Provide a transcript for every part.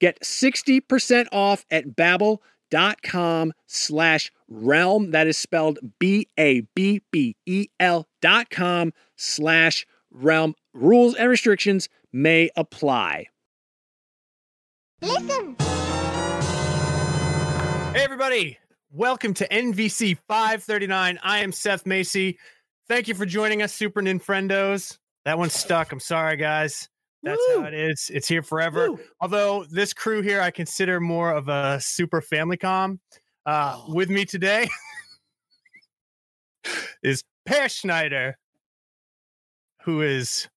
Get 60% off at babbel.com slash realm. That is spelled B-A-B-B-E-L dot com slash realm. Rules and restrictions may apply. Listen. Hey, everybody. Welcome to NVC 539. I am Seth Macy. Thank you for joining us, Super Ninfrendos. That one's stuck. I'm sorry, guys. That's Woo! how it is. It's here forever. Woo! Although this crew here, I consider more of a super family com. Uh, oh. With me today is Peer Schneider, who is.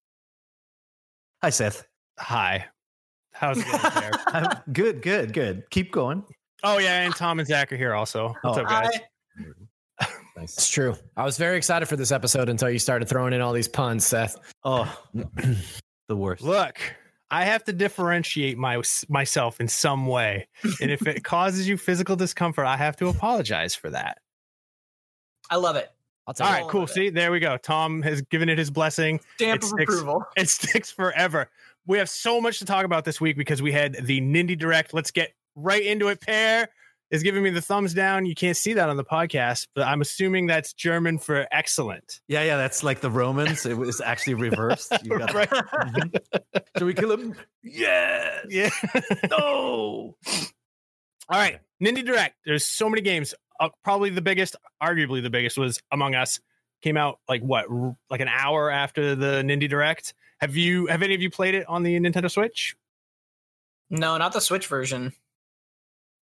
Hi, Seth. Hi. How's it going, good, good, good. Keep going. Oh yeah, and Tom and Zach are here also. What's oh, up, guys? Nice. It's true. I was very excited for this episode until you started throwing in all these puns, Seth. Oh, the worst. Look, I have to differentiate my myself in some way, and if it causes you physical discomfort, I have to apologize for that. I love it. All right, cool. See, there we go. Tom has given it his blessing. Stamp it of sticks, approval. It sticks forever. We have so much to talk about this week because we had the Nindie Direct. Let's get right into it. Per is giving me the thumbs down. You can't see that on the podcast, but I'm assuming that's German for excellent. Yeah, yeah, that's like the Romans. It was actually reversed. You got right. mm-hmm. Should we kill him? Yes. Yeah. no. All right, Nindie Direct. There's so many games. Uh, probably the biggest, arguably the biggest, was Among Us. Came out like what, like an hour after the Nindie Direct. Have you? Have any of you played it on the Nintendo Switch? No, not the Switch version.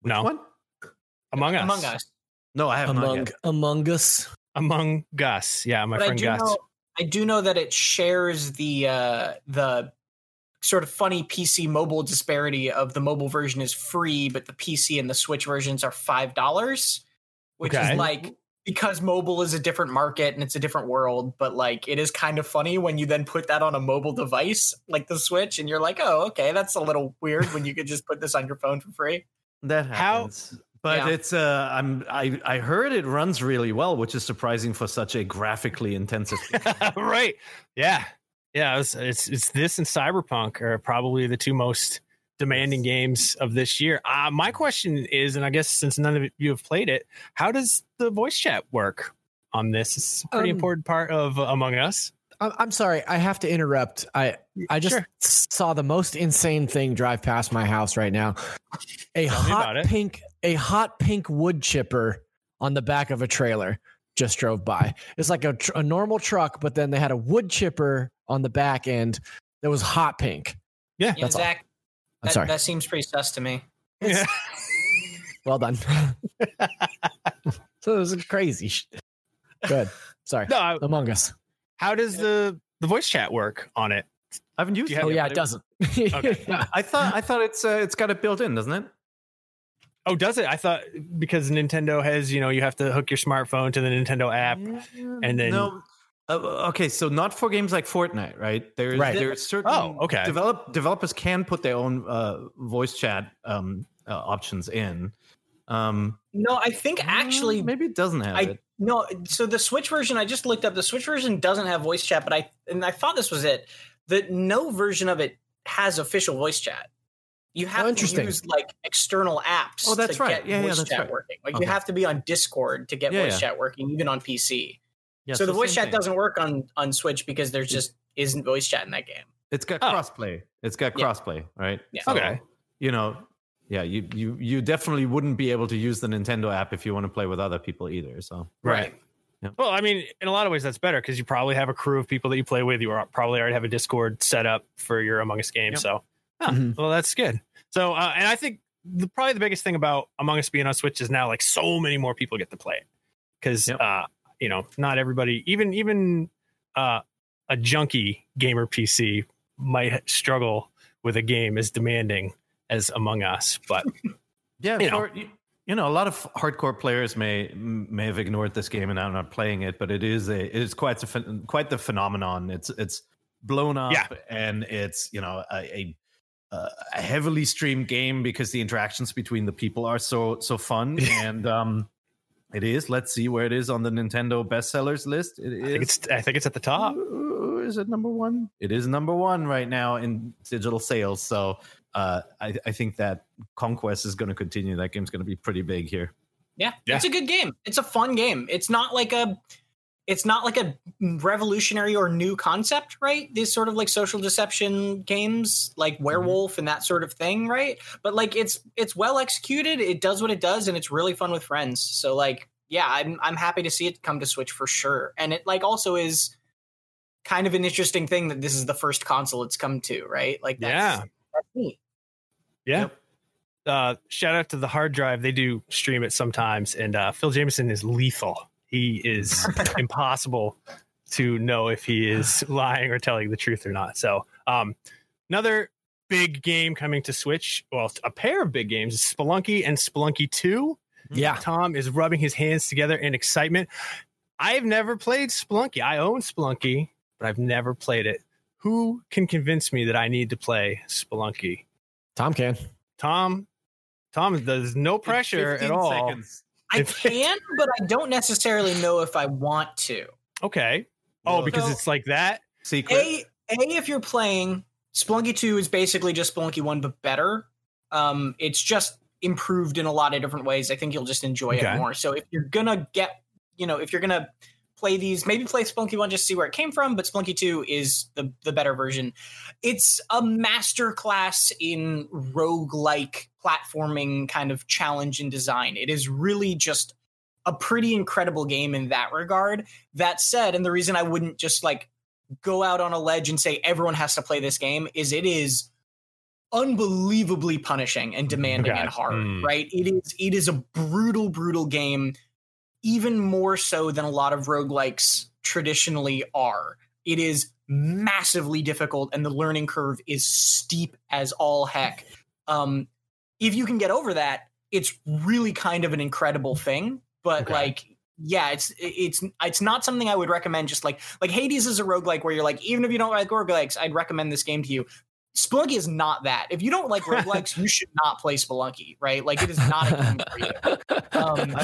Which no. One? Among Us. Among Us. No, I have not Among yet. Among Us. Among Gus. Yeah, my but I friend do Gus. know I do know that it shares the uh, the sort of funny PC mobile disparity of the mobile version is free, but the PC and the Switch versions are five dollars, which Okay. is like because mobile is a different market and it's a different world. But like it is kind of funny when you then put that on a mobile device like the Switch, and you're like, oh, okay, that's a little weird when you could just put this on your phone for free. That How- happens. But Yeah. it's uh I'm I I heard it runs really well, which is surprising for such a graphically intensive game. right. Yeah. Yeah. It's, it's it's this and Cyberpunk are probably the two most demanding games of this year. Uh, my question is, and I guess since none of you have played it, how does the voice chat work on this? It's a pretty Um, important part of Among Us. I- I'm sorry, I have to interrupt. I I just Sure. saw the most insane thing drive past my house right now. A Tell hot pink, a hot pink wood chipper on the back of a trailer just drove by. It's like a, tr- a normal truck, but then they had a wood chipper on the back end that was hot pink. Yeah, That's all. Zach, I'm that, sorry. that seems pretty sus to me. Yeah. Well done. so it was crazy. Good. Sorry. No, I- Among Us. How does the the voice chat work on it? I haven't used you it. have- Oh yeah, it doesn't. Okay. I thought I thought it's uh, it's got it built in, doesn't it? Oh, does it? I thought because Nintendo has, you know, you have to hook your smartphone to the Nintendo app. and then- no. Uh, okay, so not for games like Fortnite, right? There's Right. there's certain Oh, okay. develop developers can put their own uh, voice chat um, uh, options in. Um, No, I think actually maybe it doesn't have I it. No. So the Switch version, I just looked up. The Switch version doesn't have voice chat, but I and I thought this was it. The no version of it has official voice chat. You have to Oh, interesting. use like external apps. Oh, that's to right. Get Yeah, yeah, voice that's chat right. working. Like Okay. you have to be on Discord to get Yeah, voice yeah. chat working, even on PC. Yeah, so the voice chat thing. doesn't work on on Switch because there's just isn't voice chat in that game. It's got Oh. crossplay. It's got Yeah. crossplay, right? Yeah. So, Okay. You know, yeah, you you you definitely wouldn't be able to use the Nintendo app if you want to play with other people either. So Right. Yeah. Well, I mean, in a lot of ways, that's better because you probably have a crew of people that you play with. You probably already have a Discord set up for your Among Us game. Yep. So, oh, Mhm. well, that's good. So, uh, and I think the, probably the biggest thing about Among Us being on Switch is now like so many more people get to play it because, Yep. uh, you know, not everybody, even even uh, a junkie gamer PC might struggle with a game as demanding as Among Us. But yeah, You know. you, know, a lot of hardcore players may may have ignored this game and are not playing it, but it is a it is quite a quite the phenomenon. It's it's blown up Yeah. and it's you know a, a a heavily streamed game because the interactions between the people are so so fun and um it is let's see where it is on the nintendo bestsellers list it I think it's I think it's at the top. Ooh, is it number one it is number one right now in digital sales so uh i, I think that conquest is going to continue that game's going to be pretty big here Yeah, Yeah. it's a good game. It's a fun game. It's not like a it's not like a revolutionary or new concept, right? These sort of like social deception games like Werewolf and that sort of thing, right? But like it's it's well executed, it does what it does and it's really fun with friends. So like yeah, I'm I'm happy to see it come to Switch for sure. And it like also is kind of an interesting thing that this is the first console it's come to, right? Like that's, Yeah. That's. Yeah. Yep. Uh, shout out to the hard drive. They do stream it sometimes, and uh, Phil Jamesson is lethal. He is impossible to know if he is lying or telling the truth or not. So, um, another big game coming to Switch. Well, a pair of big games: Spelunky and Spelunky Two. Yeah. Tom is rubbing his hands together in excitement. I've never played Spelunky. I own Spelunky, but I've never played it. Who can convince me that I need to play Spelunky? Tom can. Tom, Tom, there's no pressure at all. seconds. I can, but I don't necessarily know if I want to. Okay. Oh, because So- it's like that. secret A, a if you're playing Spelunky 2 is basically just Spelunky 1 but better. Um it's just improved in a lot of different ways. I think you'll just enjoy Okay. it more. So if you're going to get, you know, if you're going to play these, maybe play Spelunky 1 just to see where it came from, but Spelunky 2 is the the better version. It's a master class in roguelike platforming kind of challenge and design. It is really just a pretty incredible game in that regard. That said, and the reason I wouldn't just like go out on a ledge and say everyone has to play this game is it is unbelievably punishing and demanding Okay. and hard, Mm. right? It is it is a brutal brutal game even more so than a lot of roguelikes traditionally are. It is massively difficult and the learning curve is steep as all heck. Um, if you can get over that, it's really kind of an incredible thing. But Okay. like, yeah, it's it's it's not something I would recommend. Just like like Hades is a roguelike where you're like, even if you don't like roguelikes, I'd recommend this game to you. Spelunky is not that. If you don't like roguelikes, you should not play Spelunky, right? Like it is not a game for you. Um,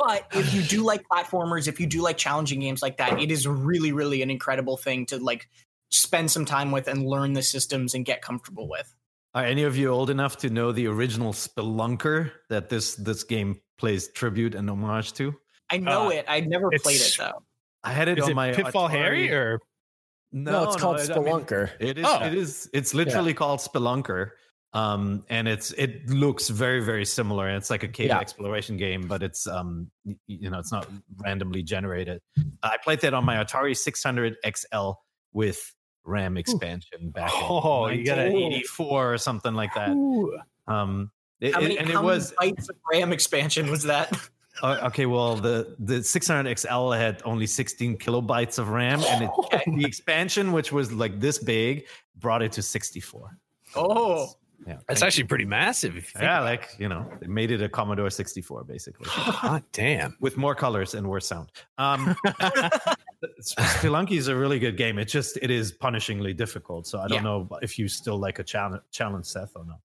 but if you do like platformers, if you do like challenging games like that, it is really, really an incredible thing to like spend some time with and learn the systems and get comfortable with. Are any of you old enough to know the original Spelunker that this this game plays tribute and homage to? I know Uh, it. I never played it though. I had it Is on it my Pitfall Atari- Harry or No, no it's called I- I mean, Spelunker. it is. Oh. It is. It's literally called Spelunker. Um, and it's it looks very very similar. And it's like a cave Yeah. exploration game, but it's um you know it's not randomly generated. I played that on my Atari 600 XL with RAM expansion back Oh, in you gotta- 1984 or something like that. Ooh. Um, it, How many, it- and how it was bytes of RAM expansion was that? uh, okay. Well, the the 600 XL had only 16 kilobytes of RAM, and it, the expansion, which was like this big, brought it to 64. Oh, Yeah, That's actually pretty massive. If you think yeah, about like you know, they made it a Commodore 64 basically, it. Hot damn. with more colors and worse sound. Um, Spelunky is a really good game. It just it is punishingly difficult. So I don't Yeah. know if you still like a challenge, challenge Seth or not.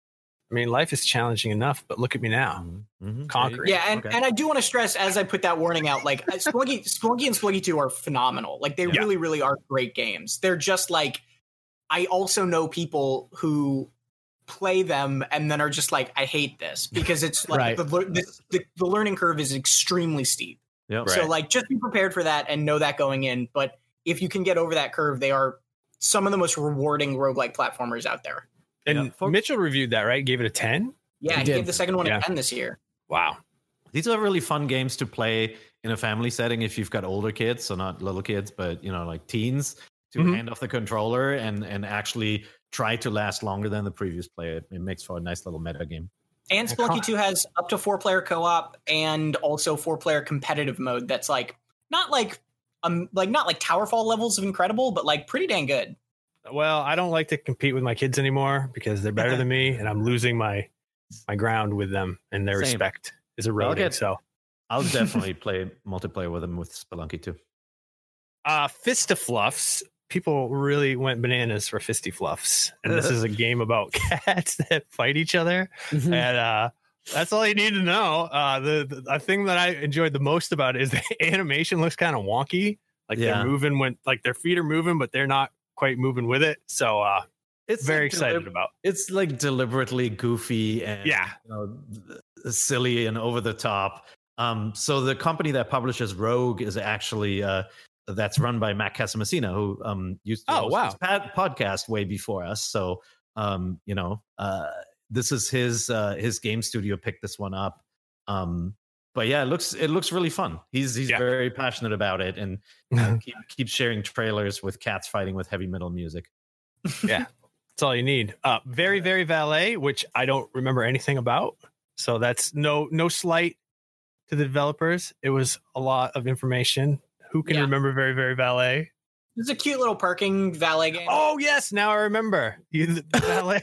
I mean, life is challenging enough, but look at me now. Mhm. Conquering. yeah, and, Okay. and I do want to stress as I put that warning out, like uh, Spelunky, Spelunky and Spelunky 2 are phenomenal. Like they Yeah. really, really are great games. They're just like I also know people who play them and then are just like, I hate this because it's like Right. the, the, the the learning curve is extremely steep. Yep. So Right. like just be prepared for that and know that going in. But if you can get over that curve, they are some of the most rewarding roguelike platformers out there. And Yeah, folks- Mitchell reviewed that, right? Gave it a 10. Yeah, He I gave the second one Yeah. a 10 this year. Wow. These are really fun games to play in a family setting if you've got older kids, so not little kids, but you know, like teens, to Mhm. hand off the controller and and actually try to last longer than the previous player. It, it makes for a nice little meta game. And I Spelunky 2 has up to four player co op and also four player competitive mode that's like not like um like not like Towerfall levels of incredible, but like pretty dang good. Well, I don't like to compete with my kids anymore because they're better than me, and I'm losing my my ground with them, and their Same. respect is eroding. get- so, I'll definitely play multiplayer with them with Spelunky too. uh, Fisti-Fluffs. People really went bananas for Fisti-Fluffs, and this is a game about cats that fight each other. Mhm. and uh that's all you need to know uh the, the, the thing that i enjoyed the most about it is the animation looks kind of wonky like Yeah. they're moving when like their feet are moving but they're not quite moving with it so uh It's very like excited delib- about It's like deliberately goofy and Yeah. you know, silly and over the top. Um, so the company that publishes Rogue is actually uh, that's run by Matt Casamassina, who um, used to Oh, wow. pod- podcast way before us. So um, you know, uh, this is his uh, his game studio picked this one up. Um, but yeah, it looks it looks really fun. He's he's Yeah. very passionate about it and uh, keep, keeps sharing trailers with cats fighting with heavy metal music. Yeah, that's all you need uh very very valet which i don't remember anything about so that's no no slight to the developers it was a lot of information who can Yeah. remember very very valet It's a cute little parking valet game. oh yes now i remember you the valet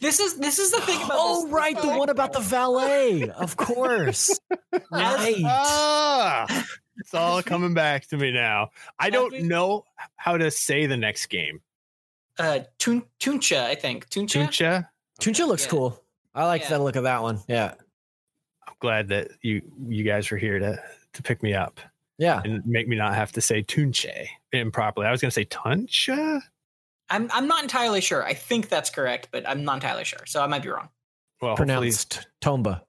This is this is the thing about Oh, this. right. The one about the valet. Of course. right. Ah, it's all coming back to me now. I don't know how to say the next game. uh Tun- Tuncha, I think. Tuncha? Tuncha. Tuncha looks Yeah. cool. I like Yeah. the look of that one. Yeah. I'm glad that you you guys were here to to pick me up Yeah. and make me not have to say Tunche improperly. I was going to say Tuncha. I'm I'm not entirely sure. I think that's correct, but I'm not entirely sure. So I might be wrong. Well, Pronounced Tomba.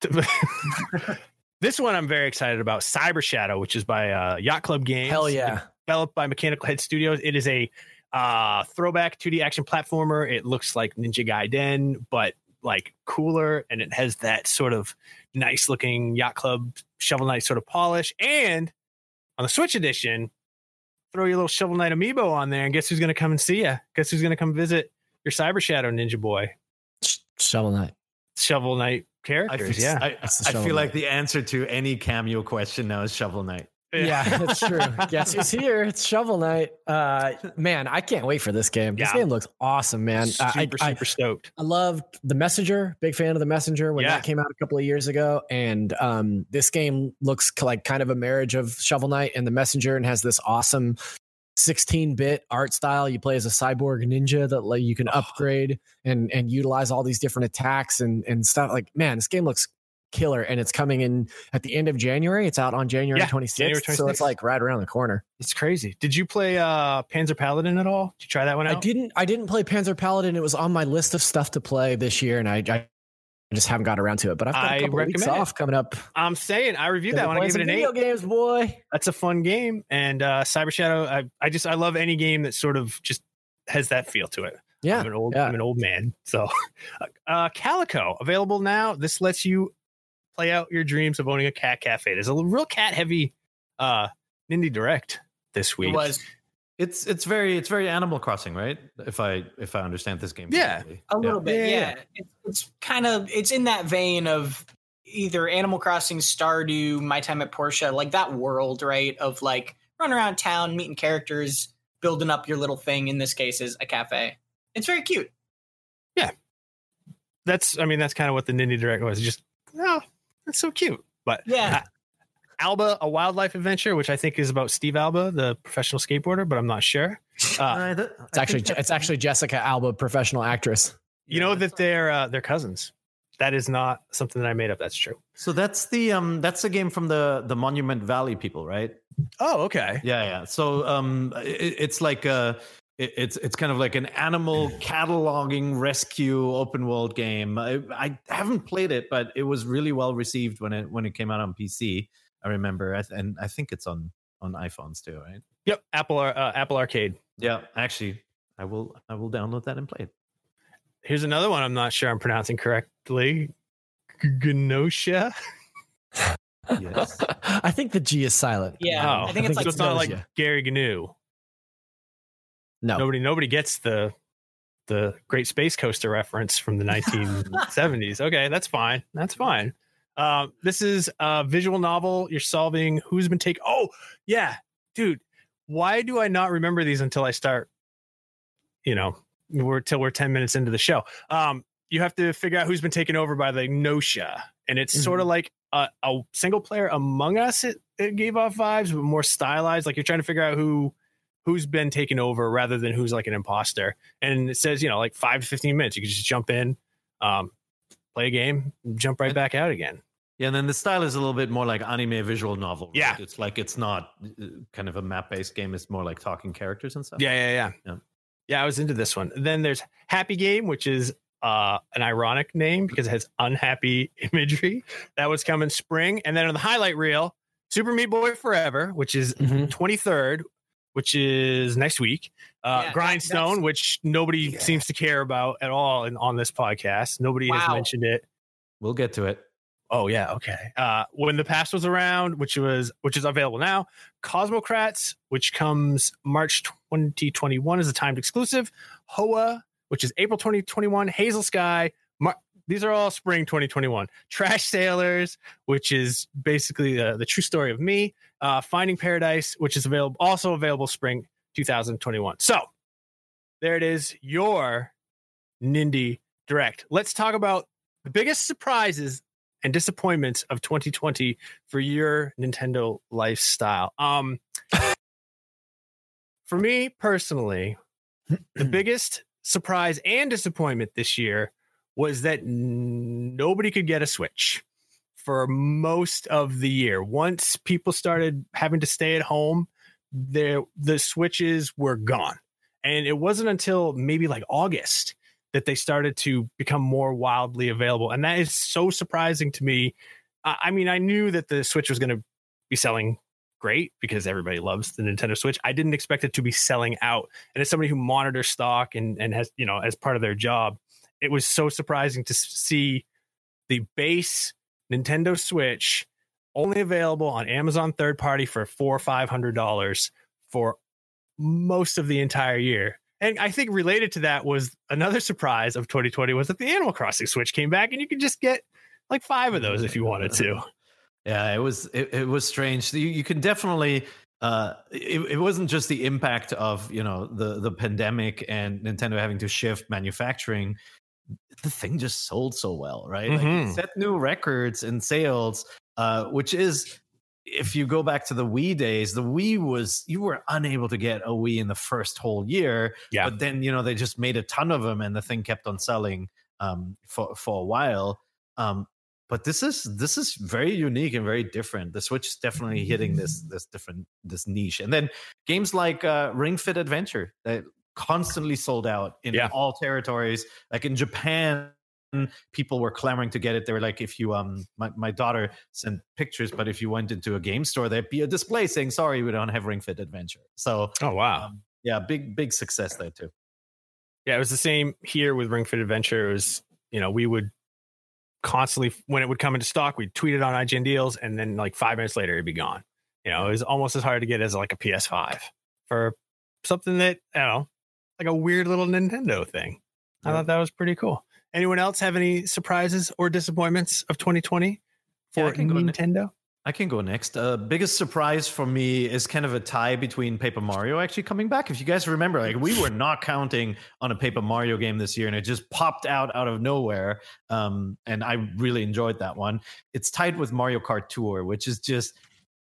this one I'm very excited about. Cyber Shadow, which is by uh, Yacht Club Games. Hell yeah. developed by Mechanical Head Studios. It is a uh, throwback 2D action platformer. It looks like Ninja Gaiden, but like cooler, and it has that sort of nice looking Yacht Club Shovel Knight sort of polish. And on the Switch edition, throw your little Shovel Knight amiibo on there, and guess who's going to come and see you? Guess who's going to come visit your Cyber Shadow Ninja Boy? Shovel Knight. Shovel Knight I, characters. feel- yeah. I, I Shovel feel like the answer to any cameo question now is Shovel Knight. Yeah, that's true. Guess who's here? It's Shovel Knight. Uh, man, I can't wait for this game. This Yeah. game looks awesome, man. I, super, I, super stoked. I loved the Messenger. Big fan of the Messenger when Yeah. that came out a couple of years ago. And um, this game looks like kind of a marriage of Shovel Knight and the Messenger, and has this awesome 16-bit art style. You play as a cyborg ninja that like you can upgrade and and utilize all these different attacks and and stuff. Like, man, this game looks killer, and it's coming in at the end of January. It's out on January Yeah, 26th, January so it's like right around the corner. It's crazy. Did you play uh Panzer Paladin at all? Did you try that one out? I didn't. I didn't play Panzer Paladin. It was on my list of stuff to play this year, and I, I just haven't got around to it. But I've got a couple weeks it. off coming up. I'm saying I reviewed that one. I gave it an video eight. games, boy. That's a fun game. And uh Cyber Shadow, I, I just I love any game that sort of just has that feel to it. Yeah, I'm an old yeah. I'm an old man. So uh Calico available now. This lets you play out your dreams of owning a cat cafe. There's a real cat heavy uh Indie Direct this week. It was It's it's very it's very Animal Crossing, right? If I if I understand this game. Yeah. correctly. a little bit, Yeah, yeah. yeah. It's, it's kind of it's in that vein of either Animal Crossing, Stardew, My Time at Portia, like that world, right? Of like run around town, meeting characters, building up your little thing. In this case, is a cafe. It's very cute. Yeah, that's I mean that's kind of what the Indie Direct was. Just oh, that's so cute. But Yeah. Alba, a wildlife adventure, which I think is about Steve Alba, the professional skateboarder, but I'm not sure. Uh, I th- It's I actually it's actually Jessica Alba, professional actress. you know that they're uh, they're cousins. That is not something that I made up. That's true. So that's the um that's the game from the the Monument Valley people, right? Oh, okay. Yeah, yeah. So um it, it's like uh it, it's it's kind of like an animal cataloging rescue open world game. I, I haven't played it, but it was really well received when it when it came out on PC. I remember, I th- and I think it's on on iPhones too, right? Yep. Apple uh, Apple Arcade. Yeah, actually, I will I will download that and play it. Here's another one. I'm not sure I'm pronouncing correctly. Gnosha. Yes. I think the G is silent. Yeah, Oh, I think it's so like it's not like Gary Gnu. No, Nobody nobody gets the the Great Space Coaster reference from the 1970s. Okay, that's fine. That's fine. Um, this is a visual novel. You're solving who's been taken. Oh, yeah, dude. Why do I not remember these until I start? You know, we're till we're 10 minutes into the show. Um, you have to figure out who's been taken over by the Gnosha, and it's sort of like a, a single player Among Us. It, it gave off vibes, but more stylized. Like you're trying to figure out who who's been taken over rather than who's like an imposter. And it says, you know, like five to 15 minutes. You can just jump in, um, play a game, jump right back out again. Yeah, and then the style is a little bit more like anime visual novel. right? Yeah. it's like it's not uh, kind of a map based game. It's more like talking characters and stuff. Yeah, yeah, yeah. Yeah. Yeah, I was into this one. Then there's Happy Game, which is uh, an ironic name because it has unhappy imagery. That was coming spring. And then on the highlight reel, Super Meat Boy Forever, which is Mhm. 23rd, which is next week. Uh, Yeah, Grindstone, that's- which nobody Yeah. seems to care about at all in, on this podcast. Nobody has mentioned it. we'll get to it. Oh yeah, okay. Uh, when the past was around, which was which is available now, Cosmocrats, which comes March 2021 is a timed exclusive. Hoa, which is April 2021. Hazel Sky. These are all spring 2021. Trash Sailors, which is basically uh, the true story of me. Uh, Finding Paradise, which is available also available spring 2021. So there it is, your Nindie Direct. Let's talk about the biggest surprises and disappointments of 2020 for your Nintendo lifestyle. Um, for me personally, the biggest surprise and disappointment this year was that nobody could get a Switch for most of the year. Once people started having to stay at home, there the Switches were gone. And it wasn't until maybe like August that they started to become more wildly available. And that is so surprising to me. I I mean, I knew that the Switch was going to be selling great because everybody loves the Nintendo Switch. I didn't expect it to be selling out. And as somebody who monitors stock and, and has, you know, as part of their job, it was so surprising to see the base Nintendo Switch only available on Amazon third party for four or five hundred dollars for most of the entire year. And I think related to that was another surprise of 2020 was that the Animal Crossing Switch came back and you could just get like five of those if you wanted to. Yeah, it was it, it was strange. You, you can definitely uh it, it wasn't just the impact of you know the the pandemic and Nintendo having to shift manufacturing. The thing just sold so well, right? Like Mhm. it set new records in sales, uh, which is if you go back to the Wii days, the Wii was you were unable to get a Wii in the first whole year. Yeah. But then you know they just made a ton of them, and the thing kept on selling um, for for a while. Um, but this is this is very unique and very different. The Switch is definitely hitting this this different this niche. And then games like uh, Ring Fit Adventure that constantly sold out in Yeah. all territories. Like in Japan, people were clamoring to get it. They were like, if you um, my my daughter sent pictures, but if you went into a game store, there'd be a display saying, "Sorry, we don't have Ring Fit Adventure." So Oh wow. um, yeah, big big success there too. Yeah, it was the same here with Ring Fit Adventure. It was, you know, we would constantly when it would come into stock, we'd tweet it on IGN deals, and then like five minutes later it'd be gone. You know, it was almost as hard to get as like a PS5 for something that, I don't know, like a weird little Nintendo thing. I Yeah. thought that was pretty cool. Anyone else have any surprises or disappointments of 2020 Yeah, I for can go ne- Nintendo? I can go next. Uh, biggest surprise for me is kind of a tie between Paper Mario actually coming back. If you guys remember, like we were not counting on a Paper Mario game this year, and it just popped out out of nowhere. Um, and I really enjoyed that one. It's tied with Mario Kart Tour, which is just,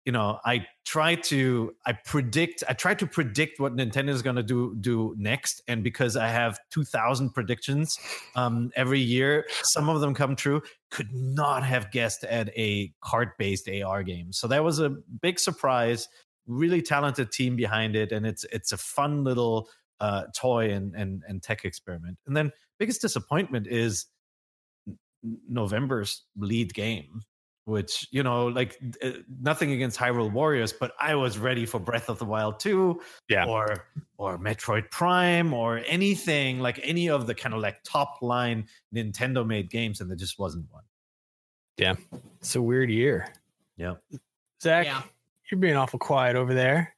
you know, I try to, I predict, I try to predict what Nintendo is going to do do next, and because I have two thousand predictions um, every year, some of them come true could not have guessed at a card based AR game. So that was a big surprise. Really talented team behind it, and it's it's a fun little uh, toy and, and and tech experiment. And then biggest disappointment is November's lead game, which you know, like uh, nothing against Hyrule Warriors, but I was ready for Breath of the Wild 2 Yeah. or or Metroid Prime or anything like any of the kind of like top line Nintendo made games, and there just wasn't one. Yeah. It's a weird year. Yeah. Zach, Yeah. you're being awful quiet over there.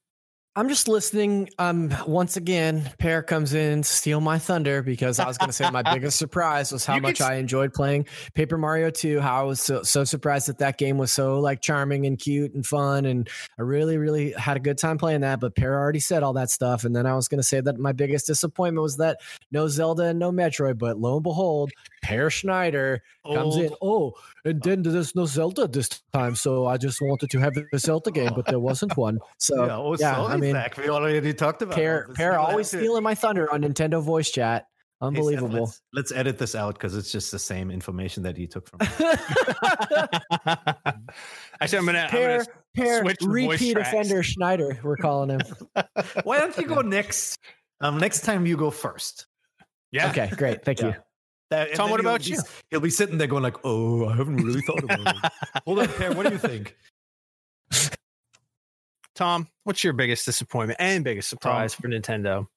I'm just listening. Um, once again, Peer comes in, steal my thunder because I was going to say my biggest surprise was how You much I enjoyed playing Paper Mario 2. How I was so, so surprised that that game was so like charming and cute and fun, and I really, really had a good time playing that. But Peer already said all that stuff, and then I was going to say that my biggest disappointment was that no Zelda and no Metroid. But lo and behold, Peer Schneider comes in. Oh, and then there's no Zelda this time, so I just wanted to have a Zelda game, but there wasn't one. So yeah, oh, yeah, sorry, I mean, Zach. We already talked about Peer, all. Peer always stealing my thunder on Nintendo voice chat. Hey, Seth, Unbelievable. let's, let's edit this out because it's just the same information that you took from. Actually, I'm gonna, I'm gonna Pear, switch repeat offender Schneider. We're calling him. Why don't you go next? Um, next time you go first. yeah. Okay, great. Thank you. Yeah. That- Tom, then what he'll about be- you? He'll be sitting there going like, "Oh, I haven't really thought about it." Hold on, Peer. What do you think? Tom, what's your biggest disappointment and biggest surprise for Nintendo?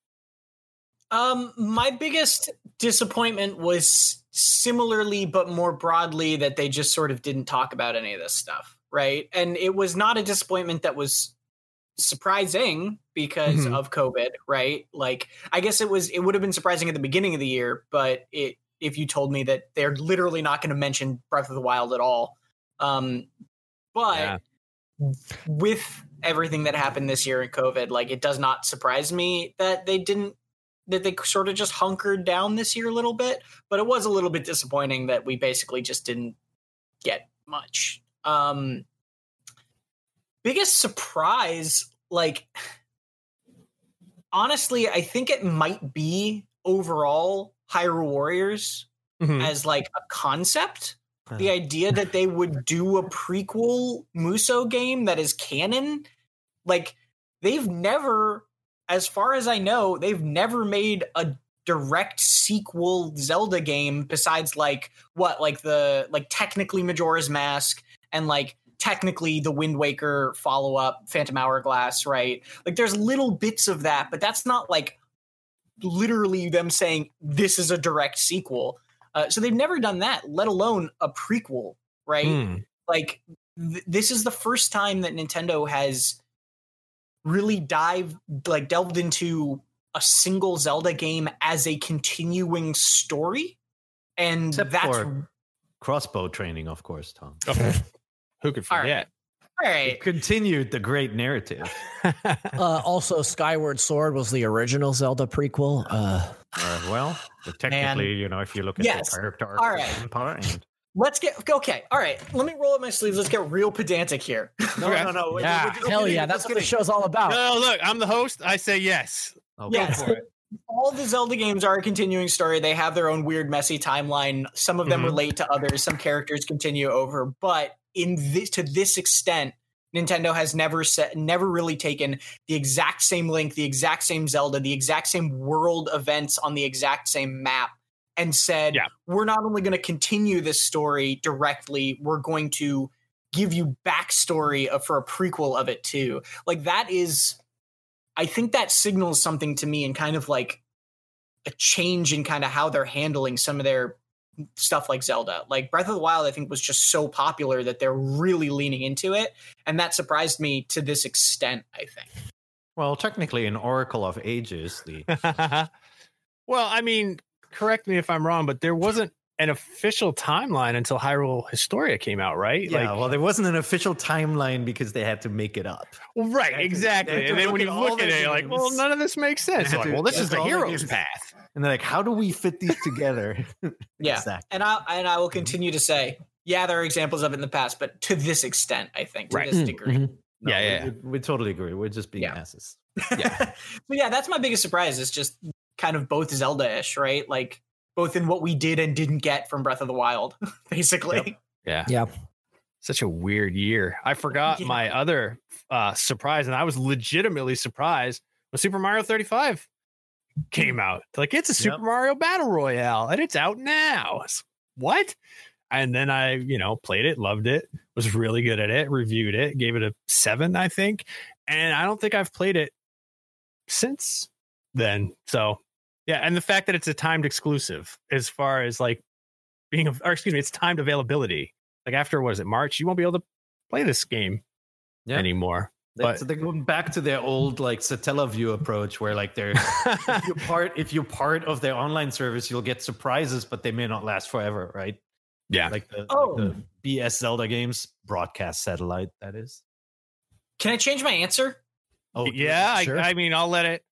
Um, my biggest disappointment was similarly, but more broadly, that they just sort of didn't talk about any of this stuff, right? And it was not a disappointment that was surprising because Mhm. of COVID, right? Like, I guess it was, it would have been surprising at the beginning of the year, but it, if you told me that they're literally not going to mention Breath of the Wild at all, um, but Yeah. with everything that happened this year in COVID, like it does not surprise me that they didn't that they sort of just hunkered down this year a little bit, but it was a little bit disappointing that we basically just didn't get much. Um biggest surprise like honestly, I think it might be overall Hyrule Warriors Mhm. as like a concept the idea that they would do a prequel Musou game that is canon, like they've never, as far as I know, they've never made a direct sequel Zelda game besides like what, like the like technically Majora's Mask and like technically the Wind Waker follow up Phantom Hourglass, right? Like there's little bits of that, but that's not like literally them saying this is a direct sequel. Uh, so they've never done that, let alone a prequel, right? Mm. Like th- this is the first time that Nintendo has really dived, like delved into a single Zelda game as a continuing story, and Except that's for Crossbow training, of course, Tom. Who could All right. Forget? All It continued the great narrative. Uh, also, Skyward Sword was the original Zelda prequel. Uh, Uh, well, but technically, you know, if you look at Yes. the character arc All of and Let's get okay. All right. Let me roll up my sleeves. Let's get real pedantic here. no, Okay. no, no. we're- Yeah. we're hell kidding, yeah, that's what the show's all about. No, look, I'm the host. I say yes. Okay. Yes. All the Zelda games are a continuing story. They have their own weird, messy timeline. Some of them Mhm. relate to others. Some characters continue over, but in this to this extent, Nintendo has never set, never really taken the exact same Link, the exact same Zelda, the exact same world events on the exact same map, and said, Yeah. "We're not only going to continue this story directly, we're going to give you backstory of, for a prequel of it too." Like that is I think that signals something to me and kind of like a change in kind of how they're handling some of their stuff like Zelda. Like Breath of the Wild, I think was just so popular that they're really leaning into it. And that surprised me to this extent, I think. Well, technically, in Oracle of Ages, the well, I mean, correct me if I'm wrong, but there wasn't an official timeline until Hyrule Historia came out, right? yeah, well, there wasn't an official timeline because they had to make it up. Well, right, They had to- exactly. to And then when you look at it, you're like, well, none of this makes sense. Like, to- well, this is the hero's path. And they're like, how do we fit these together? Yeah. Exactly. And I and I will continue to say, yeah, there are examples of it in the past, but to this extent, I think, to Right. this Mm, degree. mhm. No, Yeah, yeah. We, we totally agree. We're just being Yeah. asses. Yeah. but yeah, that's my biggest surprise. It's just kind of both Zelda-ish, right? Like both in what we did and didn't get from Breath of the Wild, basically. Yeah. Yeah. Such a weird year. I forgot Yeah. my other uh, surprise, and I was legitimately surprised with Super Mario 35 came out. Like, it's a Super Yep. Mario Battle Royale, and it's out now. It's- What? And then I, you know, played it, loved it, was really good at it, reviewed it, gave it a seven, I think. And I don't think I've played it since then. So, yeah. And the fact that it's a timed exclusive as far as like being, or excuse me, it's timed availability. Like after, what is it, March, you won't be able to play this game Yeah. anymore. They- so they're going back to their old like Satellaview approach, where like they're if you're part if you're part of their online service, you'll get surprises, but they may not last forever, right? yeah. Like the, Oh. like the BS Zelda games broadcast satellite. That is. Can I change my answer? Oh yeah. sure. I, I mean, I'll let it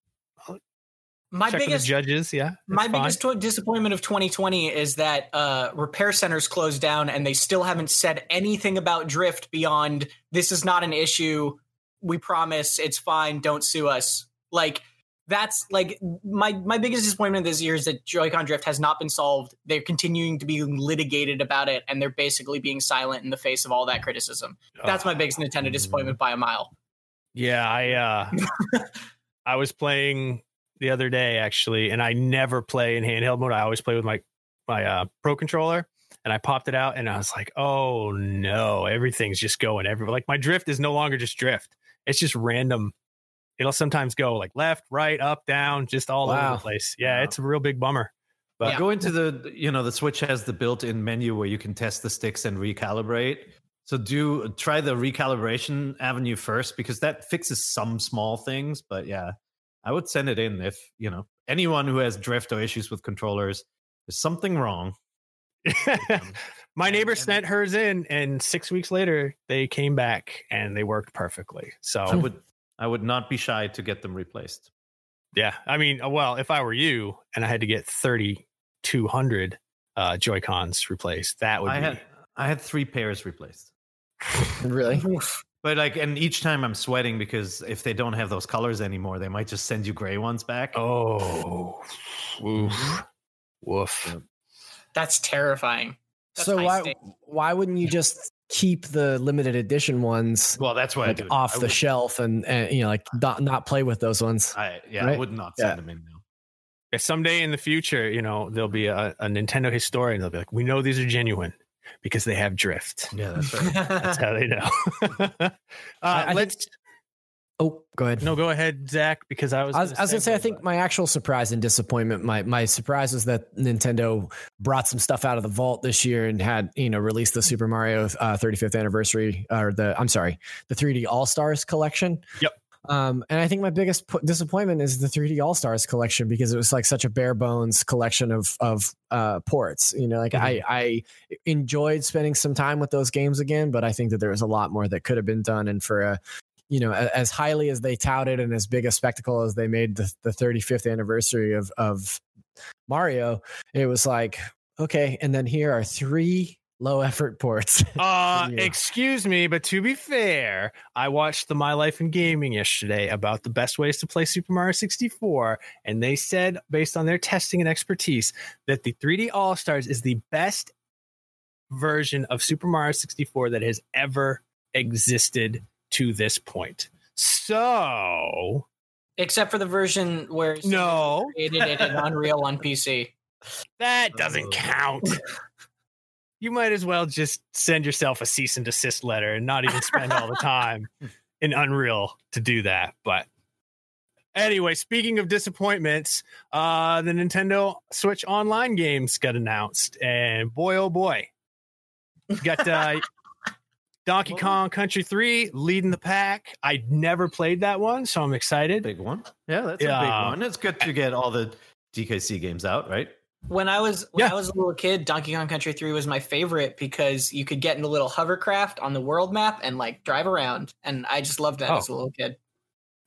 My check with biggest the judges. Yeah. My fine. biggest tw- disappointment of 2020 is that uh, repair centers closed down and they still haven't said anything about drift beyond this is not an issue. We promise it's fine. Don't sue us. Like that's like my my biggest disappointment this year is that Joy-Con drift has not been solved. They're continuing to be litigated about it, and they're basically being silent in the face of all that criticism. That's my biggest Nintendo disappointment by a mile. Yeah, I uh I was playing the other day actually, and I never play in handheld mode. I always play with my my uh pro controller. And I popped it out and I was like, oh no, everything's just going everywhere. Like my drift is no longer just drift. It's just random. It'll sometimes go like left, right, up, down, just all over the place. Yeah, Wow. it's a real big bummer. But Yeah. Go into the you know the Switch has the built-in menu where you can test the sticks and recalibrate. So do try the recalibration avenue first because that fixes some small things. But yeah, I would send it in if you know anyone who has drift or issues with controllers. There's something wrong. my And- neighbor and- sent hers in, and six weeks later they came back and they worked perfectly. So I would I would not be shy to get them replaced. Yeah, I mean, uh, well, if I were you and I had to get thirty two hundred uh, Joy Cons replaced, that would I be. had I had three pairs replaced. Really? But like, and each time I'm sweating because if they don't have those colors anymore, they might just send you gray ones back. oh, woof, Mm-hmm. woof. That's terrifying. That's so why stakes. why wouldn't you just keep the limited edition ones Well, that's why I like do. off I the would- shelf and, and you know like not, not play with those ones? I yeah, I would not Yeah. send them in now. If someday in the future, you know, there'll be a, a Nintendo historian. They'll be like, "We know these are genuine because they have drift." Yeah, that's right. That's how they know. uh, I think- let's Oh, go ahead. no, go ahead, Zach, because I was. I was, I was gonna say, I think my actual surprise and disappointment, my my surprise was that Nintendo brought some stuff out of the vault this year and had you know released the Super Mario uh, 35th anniversary or the I'm sorry, the 3D All Stars collection. Yep. Um, and I think my biggest p- disappointment is the 3D All Stars collection because it was like such a bare bones collection of of uh, ports. You know, like I I enjoyed spending some time with those games again, but I think that there was a lot more that could have been done. And for a you know, as highly as they touted and as big a spectacle as they made the, the 35th anniversary of of Mario, it was like okay. And then here are three low effort ports. Uh, excuse me, but to be fair, I watched the My Life in Gaming yesterday about the best ways to play Super Mario 64, and they said, based on their testing and expertise, that the 3D All Stars is the best version of Super Mario 64 that has ever existed to this point. So, Except for the version where no, created it in Unreal on PC. that doesn't Oh. count. You might as well just send yourself a cease and desist letter and not even spend all the time in Unreal to do that. But anyway, speaking of disappointments, uh, the Nintendo Switch Online games got announced, and boy, oh boy, you got uh, Donkey Kong Country 3 leading the pack. I never played that one, so I'm excited. Big one. Yeah, that's a big Yeah. one. It's good to get all the DKC games out, right? When I was when Yeah. I was a little kid, Donkey Kong Country 3 was my favorite because you could get in a little hovercraft on the world map and like drive around. And I just loved that Oh. as a little kid.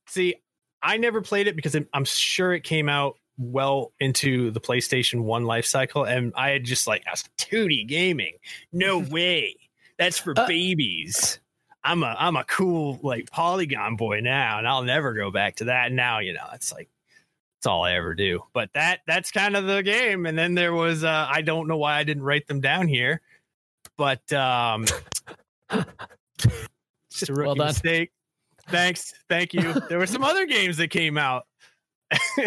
See, I never played it because I'm- I'm sure it came out well into the PlayStation 1 life cycle. And I had just like, that's 2D gaming. No way. That's for Uh, babies. I'm a I'm a cool like polygon boy now, and I'll never go back to that. Now, you know, it's like it's all I ever do. But that that's kind of the game. And then there was uh I don't know why I didn't write them down here, but um just a rookie Well mistake. Thanks. Thank you. There were some other games that came out.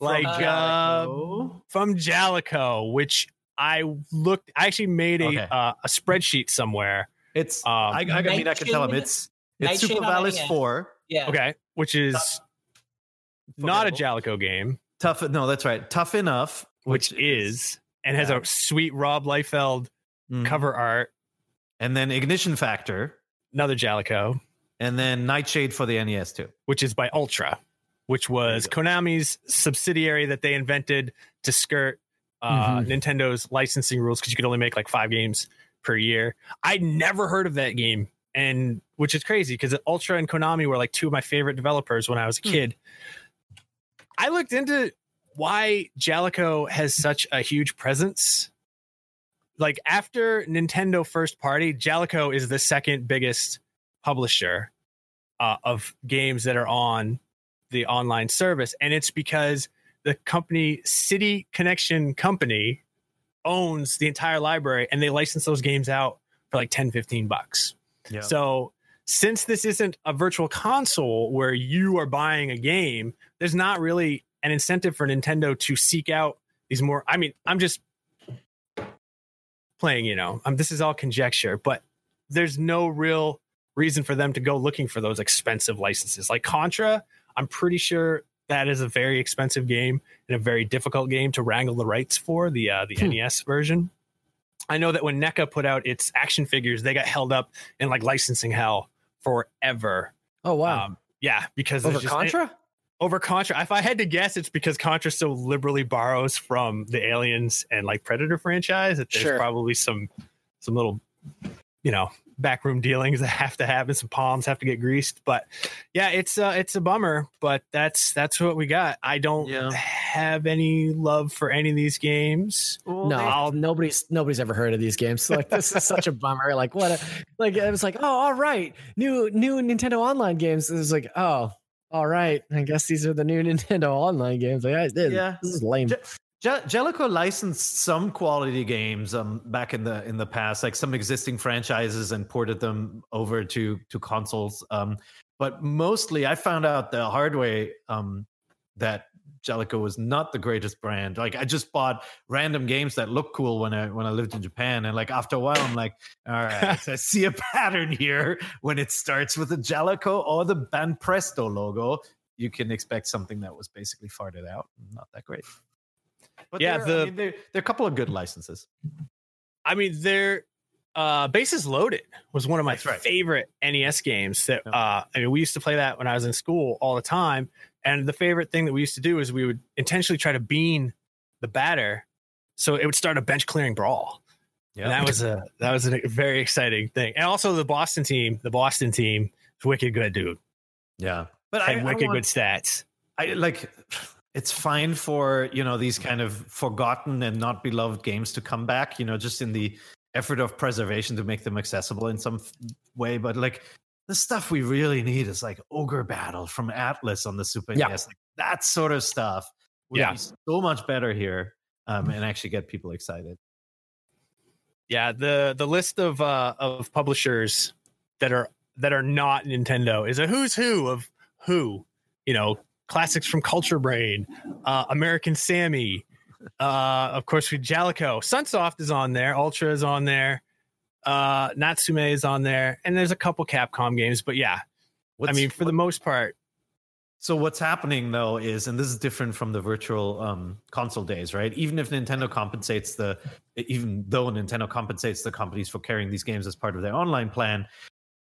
like From uh, Jaleco. from Jaleco, which I looked I actually made a Okay. uh, a spreadsheet somewhere. it's. Um, I, I mean, I can tell him it's it's Nightshade Super on Valis Four. Yeah. Okay, which is not a Jaleco game, Tough. No, that's right. Tough enough. which is and has a sweet Rob Liefeld Mhm. cover art. and then Ignition Factor, Another Jaleco, and then Nightshade for the NES too. which is by Ultra, which was Konami's subsidiary that they invented to skirt uh, Mm-hmm. Nintendo's licensing rules because you could only make like five games per year. I'd never heard of that game, and which is crazy because Ultra and Konami were like two of my favorite developers when I was a Hmm. kid. I looked into why Jaleco has such a huge presence. Like after Nintendo first party, Jaleco is the second biggest publisher uh, of games that are on the online service, and it's because the company City Connection Company owns the entire library and they license those games out for like 10 15 bucks. Yeah. So since this isn't a virtual console where you are buying a game, there's not really an incentive for Nintendo to seek out these more. I mean, I'm just playing, you know, um, this is all conjecture, but there's no real reason for them to go looking for those expensive licenses. Like Contra, I'm pretty sure that is a very expensive game and a very difficult game to wrangle the rights for the uh, the Hmm. NES version. I know that when NECA put out its action figures, they got held up in like licensing hell forever. Oh wow. Um, yeah, because Over just- Contra? over Contra. If I had to guess, it's because Contra so liberally borrows from the Aliens and like Predator franchise that there's Sure. probably some some little, you know, backroom dealings that have to happen. Some palms have to get greased. But yeah, it's uh it's a bummer. But that's that's what we got. I don't Yeah. have any love for any of these games. Well, no, I'll- nobody's nobody's ever heard of these games. Like this is such a bummer. Like what? A, like it was like, oh, all right, new new Nintendo Online games. It was like, oh, all right. I guess these are the new Nintendo Online games. Like, I did. Yeah. this is lame. Je- Je- Jaleco licensed some quality games um, back in the in the past, like some existing franchises, and ported them over to to consoles. Um, but mostly, I found out the hard way um, that Jaleco was not the greatest brand. Like I just bought random games that look cool when I when I lived in Japan, and like after a while, I'm like, all right, I see a pattern here. When it starts with a Jaleco or the Banpresto logo, you can expect something that was basically farted out, not that great. But Yeah, yeah, the- I mean, there, there are a couple of good licenses. I mean, they're uh, Bases Loaded was one of my right. favorite NES games. That uh, I mean, we used to play that when I was in school all the time. And the favorite thing that we used to do is we would intentionally try to bean the batter, so it would start a bench clearing brawl. And that was a that was a very exciting thing. And also the Boston team, the Boston team is wicked good, dude. yeah. But I, Had I wicked want- good stats. I like it's fine for you know these kind of forgotten and not beloved games to come back you know just in the effort of preservation to make them accessible in some f- way but like the stuff we really need is like ogre battle from Atlus on the super Yeah. nes like that sort of stuff would Yeah. be so much better here um, and actually get people excited Yeah, the the list of uh of publishers that are that are not Nintendo is a who's who of who. You know, classics from Culture Brain, uh, American Sammy, uh, of course we Jaleco, Sunsoft is on there, Ultra is on there, uh, Natsume is on there, and there's a couple Capcom games, but yeah, I mean for the most part, So what's happening though is, and this is different from the virtual um, console days, right? Even if Nintendo compensates the, even though Nintendo compensates the companies for carrying these games as part of their online plan,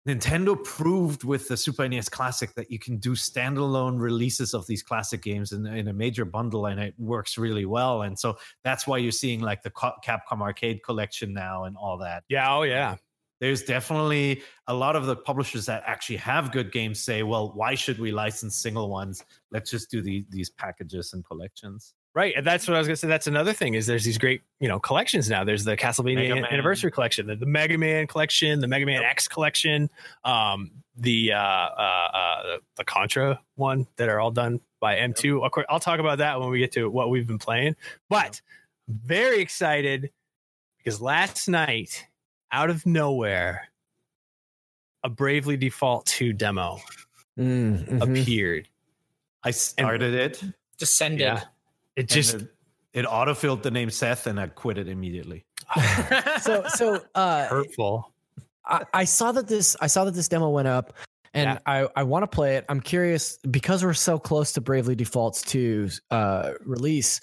Nintendo proved with the Super NES Classic that you can do standalone releases of these classic games in, in a major bundle, and it works really well. And so that's why you're seeing like the Capcom Arcade Collection now and all that yeah, oh yeah, there's definitely a lot of the publishers that actually have good games say, well, why should we license single ones? Let's just do the, these packages and collections. Right, and that's what I was gonna say. That's another thing is there's these great you know collections now. There's the Castlevania Mega Man. Anniversary Collection, the, the Mega Man Collection, the Mega Man X Collection, um, the uh, uh, uh, the Contra one that are all done by M2. Of course, I'll talk about that when we get to what we've been playing. But very excited because last night, out of nowhere, a Bravely Default 2 demo Mm, mhm. appeared. I started it. Descended. Yeah, it just it, it autofilled the name Seth, and I quit it immediately. so so uh hurtful. I, I saw that this I saw that this demo went up and Yeah. I, I want to play it. I'm curious because we're so close to Bravely Default's 2 uh release.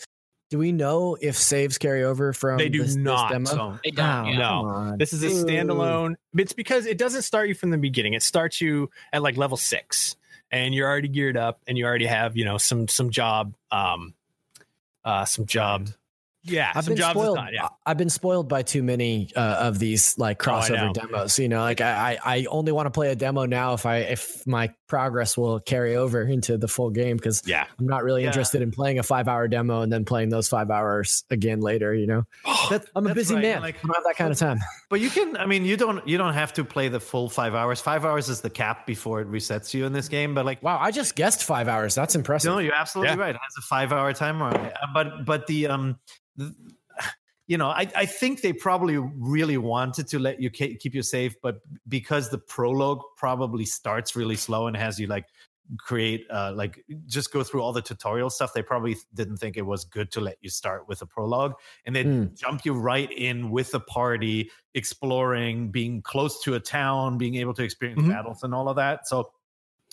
Do we know if saves carry over from They do this, this not. demo? So They don't. Oh, yeah. No. This is a Ooh. standalone. It's because it doesn't start you from the beginning. It starts you at like level six, and you're already geared up, and you already have you know some some job, um, uh, some job. Yeah, I've some been jobs spoiled. assigned, Yeah, I've been spoiled by too many uh, of these like Oh, crossover demos. You know, like I, I I only want to play a demo now if I if my progress will carry over into the full game because yeah. I'm not really Yeah. interested in playing a five hour demo and then playing those five hours again later. You know, that- I'm a that's busy right, man. Like, I don't have that kind of time. but you can. I mean, you don't. You don't have to play the full five hours. Five hours is the cap before it resets you in this game. But like, Wow, I just guessed five hours. That's impressive. No, you're absolutely Yeah. right. It has a five hour timer on it. Uh, But but the um the, you know, I, I think they probably really wanted to let you ke- keep you safe, but because the prologue probably starts really slow and has you like create uh like just go through all the tutorial stuff, they probably didn't think it was good to let you start with a prologue and then Hmm. jump you right in with a party, exploring, being close to a town, being able to experience Mhm. battles and all of that. So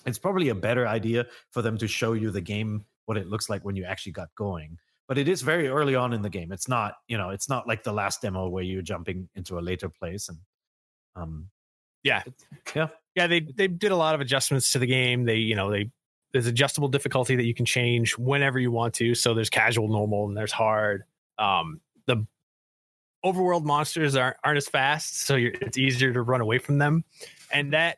it's probably a better idea for them to show you the game what it looks like when you actually got going but it is very early on in the game. It's not you know it's not like the last demo where you're jumping into a later place and um Yeah. yeah. Yeah they they did a lot of adjustments to the game. They you know they there's adjustable difficulty that you can change whenever you want to. So there's casual normal and there's hard. Um the overworld monsters aren't aren't as fast so you're, it's easier to run away from them. And that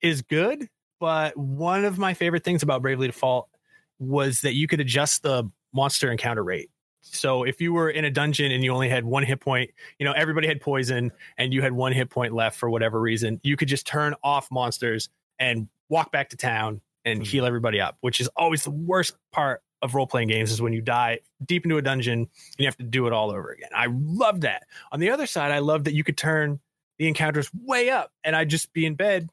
is good but one of my favorite things about bravely default was that you could adjust the monster encounter rate so if you were in a dungeon and you only had one hit point you know everybody had poison and you had one hit point left for whatever reason, you could just turn off monsters and walk back to town and Mhm. heal everybody up, which is always the worst part of role playing games is when you die deep into a dungeon and you have to do it all over again. I love that. On the other side, I love that you could turn the encounters way up and I'd just be in bed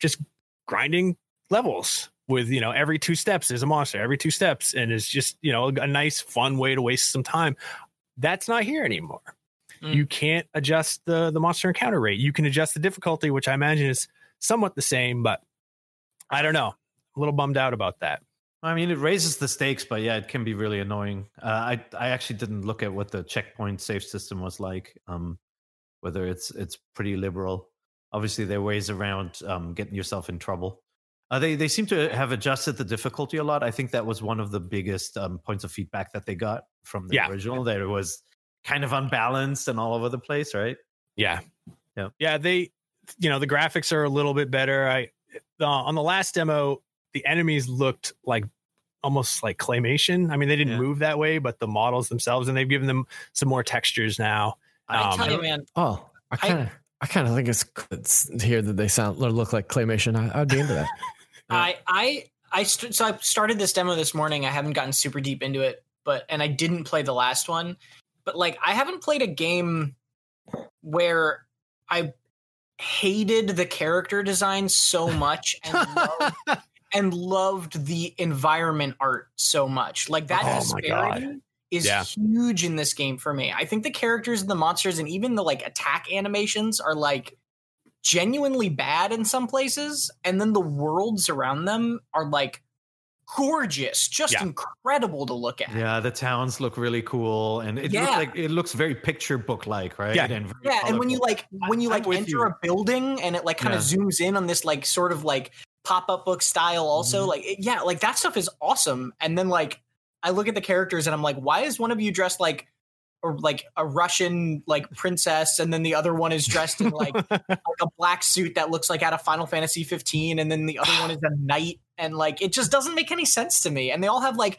just grinding levels with you know every two steps there's a monster every two steps and it's just you know a nice fun way to waste some time that's not here anymore Mm. you can't adjust the the monster encounter rate you can adjust the difficulty which i imagine is somewhat the same but i don't know a little bummed out about that i mean it raises the stakes but yeah it can be really annoying uh, i i actually didn't look at what the checkpoint save system was like um whether it's it's pretty liberal. Obviously, there are ways around um, getting yourself in trouble. Uh, they they seem to have adjusted the difficulty a lot. I think that was one of the biggest um, points of feedback that they got from the Yeah. original. That it was kind of unbalanced and all over the place, right? Yeah. Yeah. Yeah. They, you know, the graphics are a little bit better. I, uh, on the last demo, the enemies looked like almost like claymation. I mean, they didn't Yeah. move that way, but the models themselves, and they've given them some more textures now. I Um, tell you, man, Oh, I kind of, I, kind of think it's good to hear that they sound or look like claymation. I, I'd be into that. I I I st- so I started this demo this morning. I haven't gotten super deep into it, but and I didn't play the last one. But like I haven't played a game where I hated the character design so much and loved, and loved the environment art so much. Like that Oh disparity is Yeah. huge in this game for me. I think the characters and the monsters and even the like attack animations are like genuinely bad in some places and then the worlds around them are like gorgeous just Yeah. incredible to look at Yeah, the towns look really cool, and it Yeah. looks like it looks very picture book like, right? Yeah. and very yeah and when you like when you like enter you. a building and it like kind Yeah. of zooms in on this like sort of like pop-up book style also Mhm. like it- yeah like that stuff is awesome and then like i look at the characters and i'm like why is one of you dressed like or like a russian like princess and then the other one is dressed in like like a black suit that looks like out of Final Fantasy 15, and then the other one is a knight, and like it just doesn't make any sense to me. And they all have like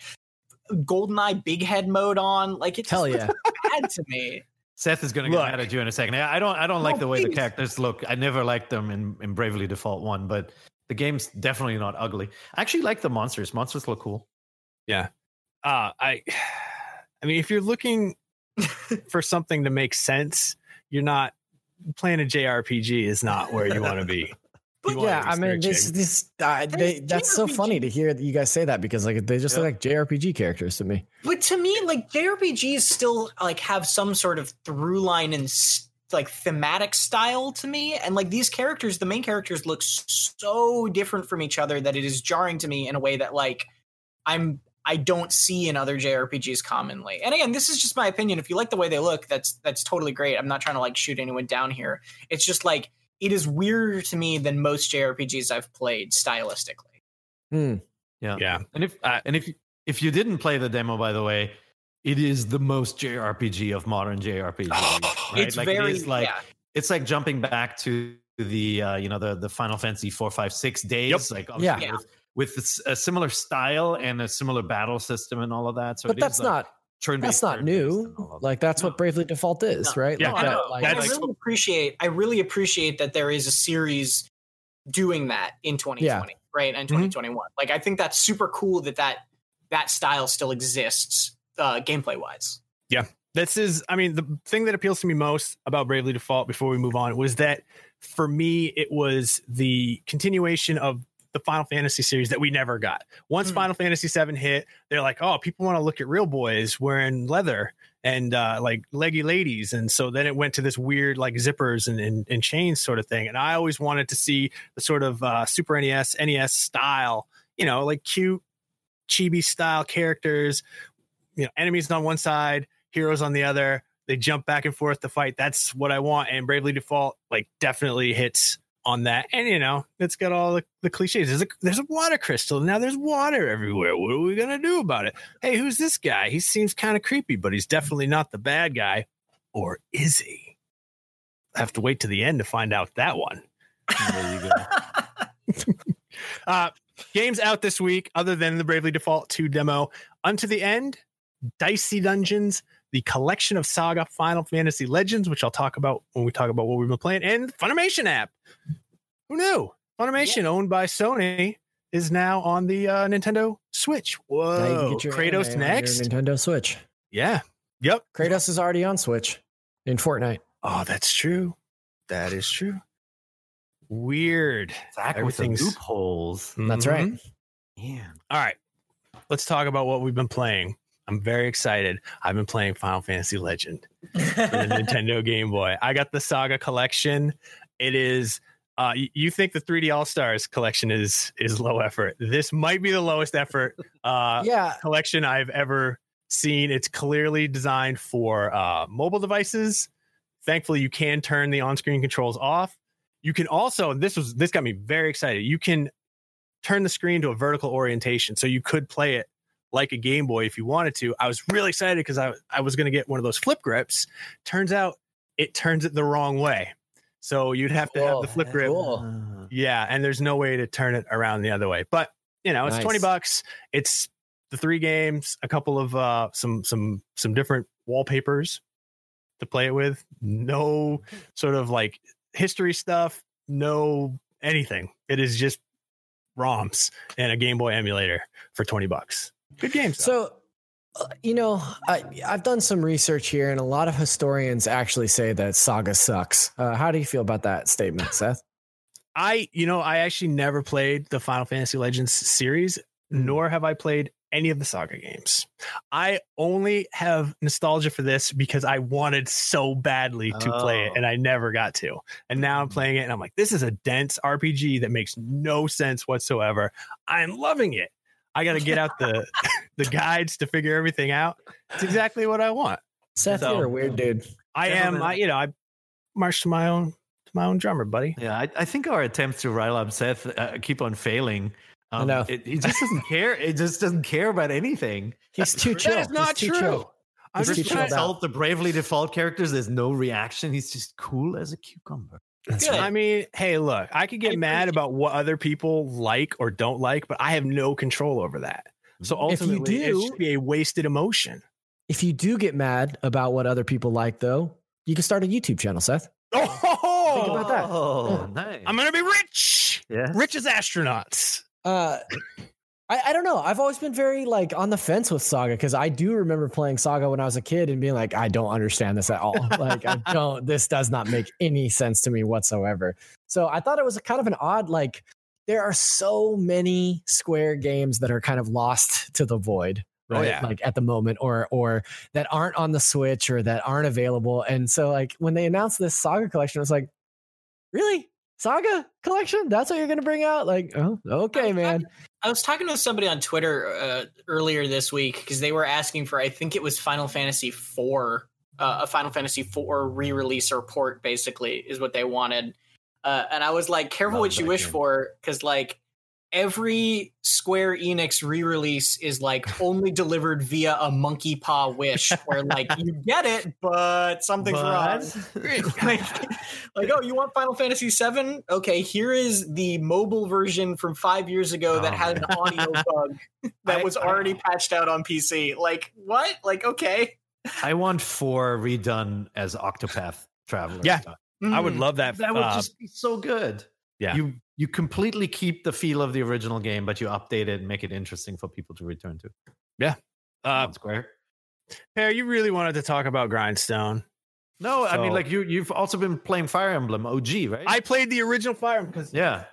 GoldenEye big head mode on. Like it's just Hell looks yeah. bad to me. Seth is going to Look. get mad at you in a second. I I don't I don't like the way the characters look. I never liked them in, in Bravely Default One, but the game's definitely not ugly. I actually like the monsters. Monsters look cool. Yeah. Uh, I, I mean, if you're looking for something to make sense, you're not playing a JRPG is not where you want to be. But You yeah, I mean, this, this, uh, There's they, that's so funny to hear that you guys say that because like they just Yeah. look like JRPG characters to me. But to me, like JRPGs still like have some sort of through line and like thematic style to me, and like these characters, the main characters look so different from each other that it is jarring to me in a way that like I'm I don't see in other JRPGs commonly. And again, this is just my opinion. If you like the way they look, that's that's totally great. I'm not trying to like shoot anyone down here. It's just like it is weirder to me than most JRPGs I've played stylistically. Hmm. Yeah. And if Uh, and if if you didn't play the demo, by the way, it is the most JRPG of modern JRPG. right? It's like very it is like yeah. it's like jumping back to the uh, you know the the Final Fantasy four five six days. Yep. Like Yeah. with, with this- a similar style and a similar battle system and all of that. So But it is that's like not turn-based, that's not new. and all of Like that's No. what Bravely Default is, No. right? Yeah, like, I that, know. like, I that's- really appreciate. I really appreciate that there is a series doing that in 2020, right? And 2021. Like, I think that's super cool that that that style still exists, uh, gameplay wise. Yeah this is i mean the thing that appeals to me most about bravely default before we move on was that for me it was the continuation of the final fantasy series that we never got once Mm. final fantasy 7 hit they're like oh people want to look at real boys wearing leather and uh, like leggy ladies and so then it went to this weird like zippers and, and, and chains sort of thing and i always wanted to see the sort of uh, super nes nes style you know like cute chibi style characters you know enemies on one side heroes on the other. They jump back and forth to fight. That's what I want. And Bravely Default like definitely hits on that. And you know, it's got all the, the cliches. There's a there's a water crystal. Now there's water everywhere. What are we gonna do about it? Hey, who's this guy? He seems kind of creepy, but he's definitely not the bad guy. Or is he? I have to wait to the end to find out that one. There you go. Uh, games out this week, other than the Bravely Default 2 demo, Unto the End, Dicey Dungeons, the collection of Saga Final Fantasy Legends, which I'll talk about when we talk about what we've been playing, and Funimation app. Who knew? Funimation, owned by Sony, is now on the uh, Nintendo Switch. now you Whoa. get your Kratos anime your next? Nintendo Switch. Yeah. Yep. Kratos is already on Switch in Fortnite. Oh, that's true. That is true. Weird. Zach with the Everything's- loopholes. That's right. Yeah. All right. Let's talk about what we've been playing. I'm very excited. I've been playing Final Fantasy Legend for the Nintendo Game Boy. I got the Saga collection. It is. Uh, you think the 3D All-Stars collection is is low effort. This might be the lowest effort uh yeah, collection I've ever seen. It's clearly designed for uh mobile devices. thankfully, you can turn the on-screen controls off. You can also this was this got me very excited. You can turn the screen to a vertical orientation, so you could play it like a Game Boy if you wanted to. I was really excited because I I was going to get one of those flip grips. Turns out it turns it the wrong way, so you'd have to have the flip grip. Cool. Yeah, and there's no way to turn it around the other way. But you know, it's Nice. 20 bucks. It's the three games, a couple of uh some some some different wallpapers to play it with. No sort of like history stuff, no anything. It is just ROMs and a Game Boy emulator for 20 bucks. Good games. though. So, uh, you know, I, I've done some research here, and a lot of historians actually say that Saga sucks. Uh, how do you feel about that statement, Seth? I, you know, I actually never played the Final Fantasy Legends series, nor have I played any of the Saga games. I only have nostalgia for this because I wanted so badly to play it Oh. and I never got to. And now I'm playing it and I'm like, this is a dense RPG that makes no sense whatsoever. I'm loving it. I got to get out the the guides to figure everything out. It's exactly what I want. Seth, So- you're a weird dude. I am, I, you know, I march to my own to my own drummer, buddy. Yeah, I, I think our attempts to rile up Seth uh, keep on failing. Um, I know. It, he just doesn't care. It just doesn't care about anything. He's too chill. That is not He's too true. chill. I'm He's just too trying to out. Insult the bravely default characters. There's no reaction. He's just cool as a cucumber. That's Good. I mean, hey, look, I could I get mad about what other people like or don't like, but I have no control over that. So If you ultimately, it should be a wasted emotion. If you do get mad about what other people like, though, you can start a YouTube channel, Seth. Oh, Think about that. Oh, nice. I'm gonna be rich, yeah. rich as astronauts. Uh, I, I don't know. I've always been very like on the fence with Saga because I do remember playing Saga when I was a kid and being like, I don't understand this at all. like, I don't. This does not make any sense to me whatsoever. So I thought it was a kind of an odd like. There are so many Square games that are kind of lost to the void. Oh, Right? yeah. Like at the moment, or or that aren't on the Switch or that aren't available. And so, like when they announced this Saga collection, I was like, "Really, Saga collection? That's what you're gonna bring out?" Like, oh, okay, man. I was talking to somebody on Twitter uh, earlier this week because they were asking for, I think it was Final Fantasy IV, uh, a Final Fantasy IV re-release or port, basically, is what they wanted. Uh, and I was like, careful Love what you wish game. for, because like every Square Enix re-release is like only delivered via a monkey paw wish, where like you get it, but something's wrong. like, like, oh, you want Final Fantasy VII? Okay, here is the mobile version from five years ago that Oh, had an audio bug that I- was I- already patched out on PC. Like, what? Like, okay. I want four redone as Octopath Traveler. Yeah. I would Mm. love that. That would uh, just be so good. yeah. You you completely keep the feel of the original game, but you update it and make it interesting for people to return to. Yeah. Uh, Square. Peer, you really wanted to talk about Grindstone. No, I mean like you you've also been playing Fire Emblem OG, right? I played the original Fire because yeah.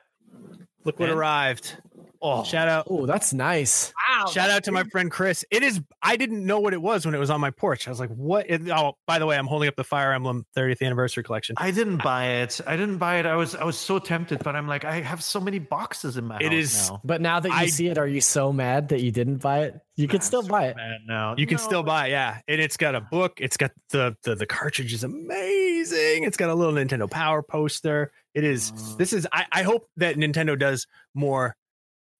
look what And- arrived. Oh, Shout out. Oh, that's nice. Wow. Shout out to my friend Chris. It is. I didn't know what it was when it was on my porch. I was like, "What?" Oh, by the way, I'm holding up the Fire Emblem 30th anniversary collection. I didn't buy it. I didn't buy it. I was I was so tempted, but I'm like, I have so many boxes in my It house is- now. But now that you I- see it, are you so mad that you didn't buy it? You can still buy it. No, You can No, still buy, it, yeah. And it's got a book. It's got the the the cartridge is amazing. It's got a little Nintendo Power poster. It is. Mm. This is. I, I hope that Nintendo does more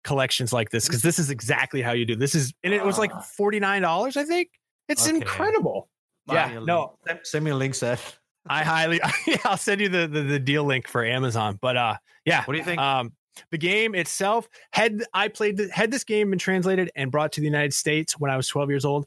collections like this because this is exactly how you do. This is, and it was like Ah. forty nine dollars. I think it's Okay. incredible. Buy Yeah, no. Send, send me a link, Seth. I highly. Yeah, I'll send you the, the the deal link for Amazon. But uh, yeah. What do you think? Um, the game itself had I played the, had this game been translated and brought to the United States when I was 12 years old,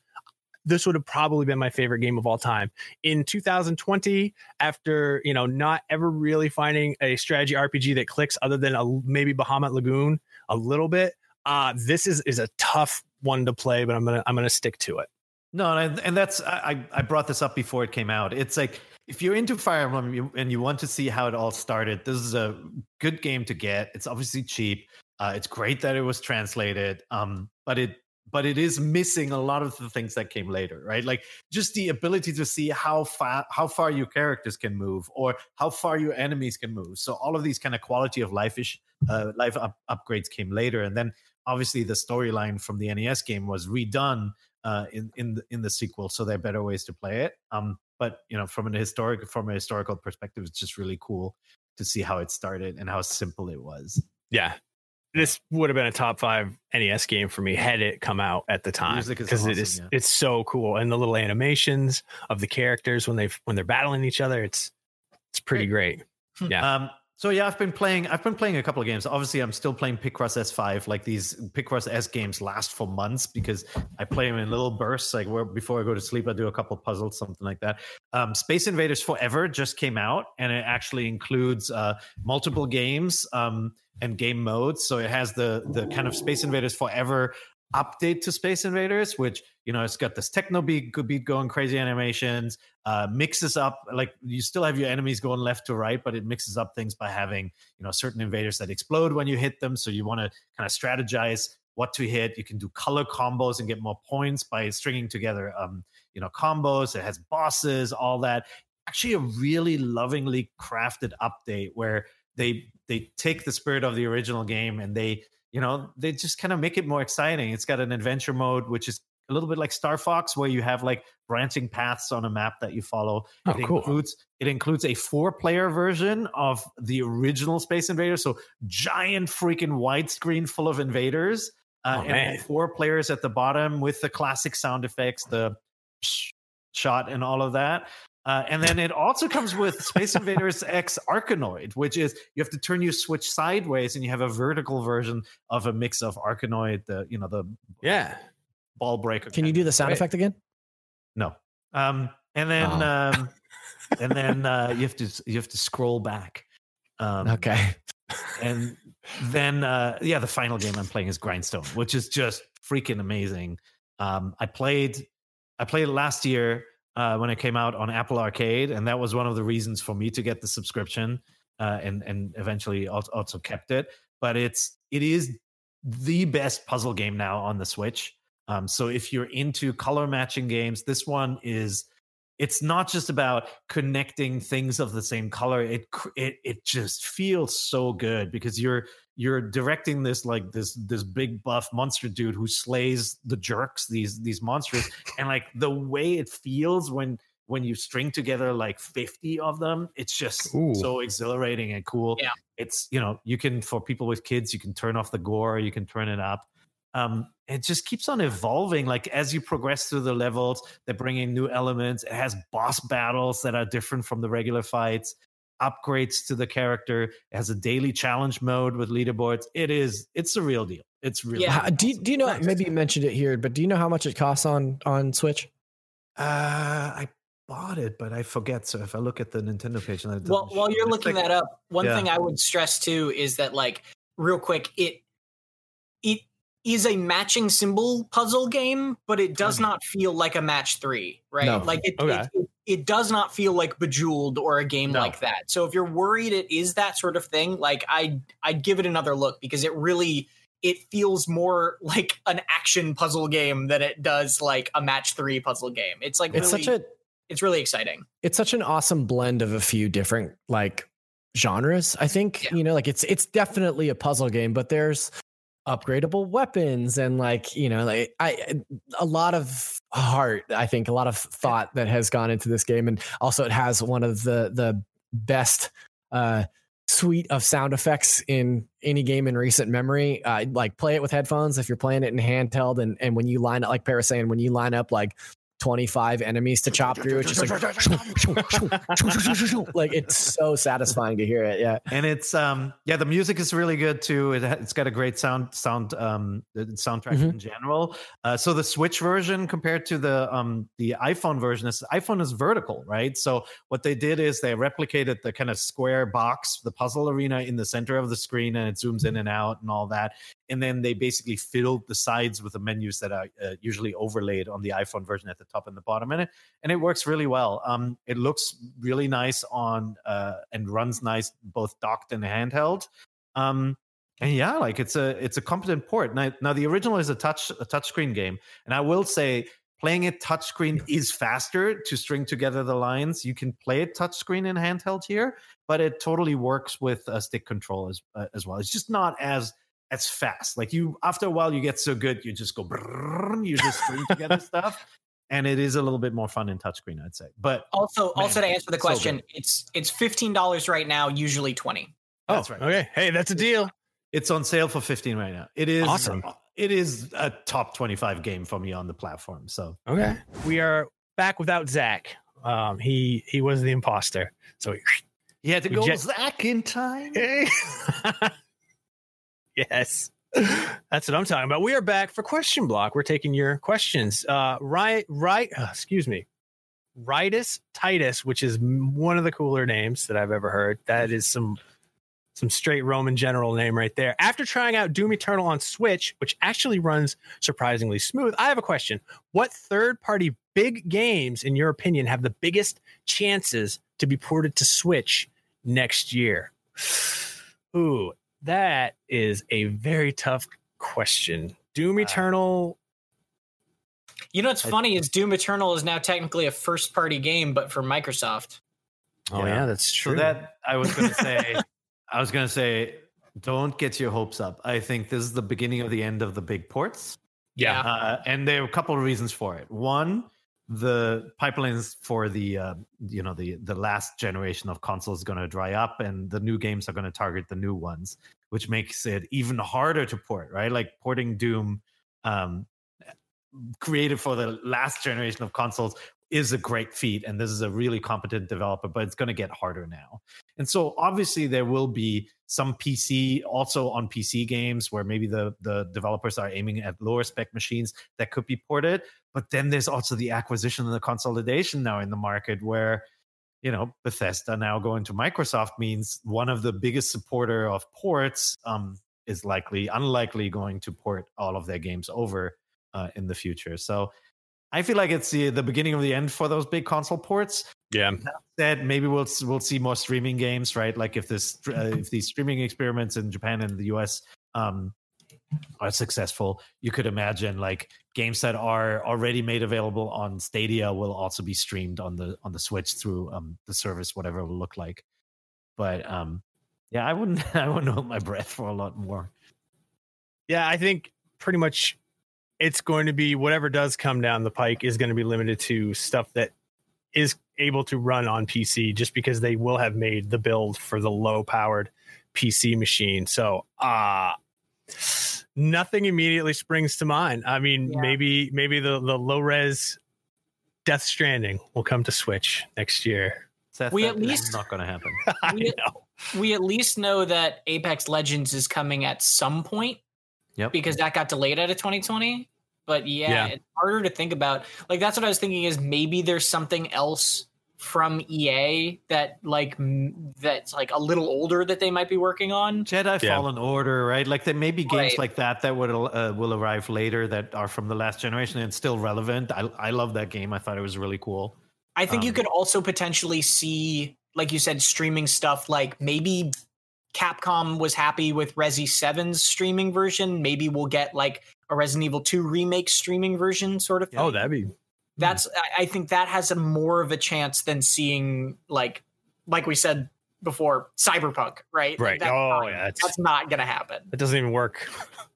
this would have probably been my favorite game of all time. In 2020, after you know not ever really finding a strategy RPG that clicks other than a, maybe Bahamut Lagoon a little bit, uh, this is is a tough one to play, but I'm gonna I'm gonna stick to it. No, and, I, and that's I, I brought this up before it came out. It's like if you're into Fire Emblem and you want to see how it all started, this is a good game to get. It's obviously cheap. Uh, it's great that it was translated, um, but it but it is missing a lot of the things that came later, right? Like just the ability to see how far how far your characters can move or how far your enemies can move. So all of these kind of quality of life ish uh, life up, upgrades came later, and then obviously the storyline from the NES game was redone uh, in in the, in the sequel, so there are better ways to play it. Um, but you know, from an historic from a historical perspective, it's just really cool to see how it started and how simple it was. Yeah. This would have been a top five NES game for me had it come out at the time because it awesome, is yeah. it's so cool and the little animations of the characters when they when they're battling each other it's it's pretty great. Yeah. Um, so yeah, I've been playing. I've been playing a couple of games. Obviously, I'm still playing Picross S5. Like these Picross S games last for months because I play them in little bursts. Like where before I go to sleep, I do a couple puzzles, something like that. Um, Space Invaders Forever just came out, and it actually includes uh, multiple games um, and game modes. So it has the the kind of Space Invaders Forever update to Space Invaders, which you know it's got this techno beat, beat going, crazy animations, uh, mixes up like you still have your enemies going left to right, but it mixes up things by having you know certain invaders that explode when you hit them. So you want to kind of strategize what to hit. You can do color combos and get more points by stringing together um, you know combos. It has bosses, all that. Actually, a really lovingly crafted update where they they take the spirit of the original game and they you know they just kind of make it more exciting. It's got an adventure mode which is a little bit like star fox where you have like branching paths on a map that you follow. Oh, it cool. includes it includes a four player version of the original space invaders so giant freaking widescreen full of invaders uh, Oh, and four players at the bottom with the classic sound effects the shot and all of that uh, and then it also comes with Space Invaders X Arkanoid, which is you have to turn your switch sideways, and you have a vertical version of a mix of Arkanoid, the you know the Yeah. ball breaker. Can you do the sound Great. effect again? No. Um, and then Oh. um, and then uh, you have to you have to scroll back. Um, Okay. and then uh yeah the final game i'm playing is grindstone which is just freaking amazing um i played i played it last year uh when it came out on apple arcade and that was one of the reasons for me to get the subscription uh and and eventually also, kept it. But it's it is the best puzzle game now on the switch. Um so if you're into color matching games this one is it's not just about connecting things of the same color. It it it just feels so good because you're you're directing this like this this big buff monster dude who slays the jerks these these monsters. And like the way it feels when when you string together like 50 of them it's just Ooh. so exhilarating and cool. Yeah. it's you know you can for people with kids you can turn off the gore you can turn it up. Um it just keeps on evolving. Like as you progress through the levels they're bringing new elements. It has boss battles that are different from the regular fights upgrades to the character it has a daily challenge mode with leaderboards it is it's a real deal it's really Yeah. How- do, you, do you know? Nice. Maybe you mentioned it here, but do you know how much it costs on on Switch? uh i bought it but i forget so if i look at the nintendo page and it Well, while you're looking like- that up, one Yeah. thing I would stress too is that, like, real quick, it it is a matching symbol puzzle game, but it does Mhm. not feel like a match three, right? No. Like it, Okay. it, it, does not feel like Bejeweled or a game No. like that. So if you're worried it is that sort of thing, like I I'd give it another look because it really it feels more like an action puzzle game than it does like a match three puzzle game. It's like It's really, such a it's really exciting. it's such an awesome blend of a few different like genres i think Yeah. you know like it's it's definitely a puzzle game but there's upgradable weapons and like you know like i a lot of heart i think a lot of thought that has gone into this game and also it has one of the the best uh suite of sound effects in any game in recent memory. Uh, like play it with headphones if you're playing it in handheld and and when you line up like Paris saying when you line up like 25 enemies to chop through it's just like like it's so satisfying to hear it yeah. And it's um yeah the music is really good too. It it's got a great sound sound um the soundtrack Mhm. in general. Uh so the switch version compared to the um the iphone version is iphone is vertical right? So what they did is they replicated the kind of square box the puzzle arena in the center of the screen and it zooms in and out and all that and then they basically filled the sides with the menus that are uh, usually overlaid on the iphone version at the top and the bottom and it and it works really well. Um, it looks really nice on uh, and runs nice both docked and handheld. Um, and yeah, like it's a it's a competent port. Now, now the original is a touch a touchscreen game, and I will say playing it touchscreen is faster to string together the lines. You can play it touchscreen and handheld here, but it totally works with a stick control as uh, as well. It's just not as as fast. Like you, after a while, you get so good, you just go. You just string together stuff. and it is a little bit more fun in touchscreen, I'd say. But Also, Man, also to answer the question, good. it's it's fifteen dollars right now, usually twenty. That's right. Okay. Hey, that's a deal. it's on sale for 15 right now. It is Awesome. It is a top 25 game for me on the platform. So Okay. We are back without Zach. Um, he he was the imposter. So he had to go just- Zach in time. Yes. That's what I'm talking about. We are back for question block. We're taking your questions. Uh, right, right. uh, excuse me. Ritus Titus, which is one of the cooler names that I've ever heard. That is some some straight Roman general name right there. After trying out Doom Eternal on Switch, which actually runs surprisingly smooth, I have a question. What third party big games, in your opinion, have the biggest chances to be ported to Switch next year? Ooh, that is a very tough question. Doom Uh, Eternal. You know what's I- funny is Doom Eternal is now technically a first party game, but for Microsoft. Oh Yeah. yeah, that's So true. that I was going to say, I was going to say, don't get your hopes up. I think this is the beginning of the end of the big ports. yeah. Uh, and there are a couple of reasons for it. One, the pipelines for the uh, you know the the last generation of consoles is going to dry up, and the new games are going to target the new ones, which makes it even harder to port. Right, like porting Doom, um, created for the last generation of consoles is a great feat and this is a really competent developer but it's going to get harder now. And so obviously there will be some pc also on pc games where maybe the the developers are aiming at lower spec machines that could be ported but then there's also the acquisition and the consolidation now in the market where you know bethesda now going to microsoft means one of the biggest supporter of ports um, is likely unlikely going to port all of their games over uh, in the future. So I feel like it's the, the beginning of the end for those big console ports. yeah. That maybe we'll we'll see more streaming games, right? Like if this uh, if these streaming experiments in Japan and the US um, are successful, you could imagine like games that are already made available on Stadia will also be streamed on the on the Switch through um, the service, whatever it will look like. But um, yeah, I wouldn't I wouldn't hold my breath for a lot more. Yeah, I think pretty much it's going to be whatever does come down the pike is going to be limited to stuff that is able to run on PC just because they will have made the build for the low powered PC machine. So, uh nothing immediately springs to mind. I mean, Yeah. maybe maybe the the low res Death Stranding will come to Switch next year. Seth, We that at is least- not going to happen. I We- know. We at least know that Apex Legends is coming at some point Yep. because that got delayed out of 2020. But yeah, Yeah. it's harder to think about. Like that's what I was thinking is maybe there's something else from EA that like m- that's like a little older that they might be working on. Jedi Yeah. Fallen Order, right? Like there may be games Right. like that that would uh, will arrive later that are from the last generation and still relevant. I I love that game. I thought it was really cool. I think you Um, could also potentially see, like you said, streaming stuff. Like maybe Capcom was happy with Resi 7's streaming version. Maybe we'll get like a Resident Evil 2 remake streaming version, sort of. Thing. Oh, that'd be that's. I- I think that has a more of a chance than seeing like, like we said before, Cyberpunk, right? Right. that's Oh, not- yeah. It's, that's not gonna happen. it doesn't even work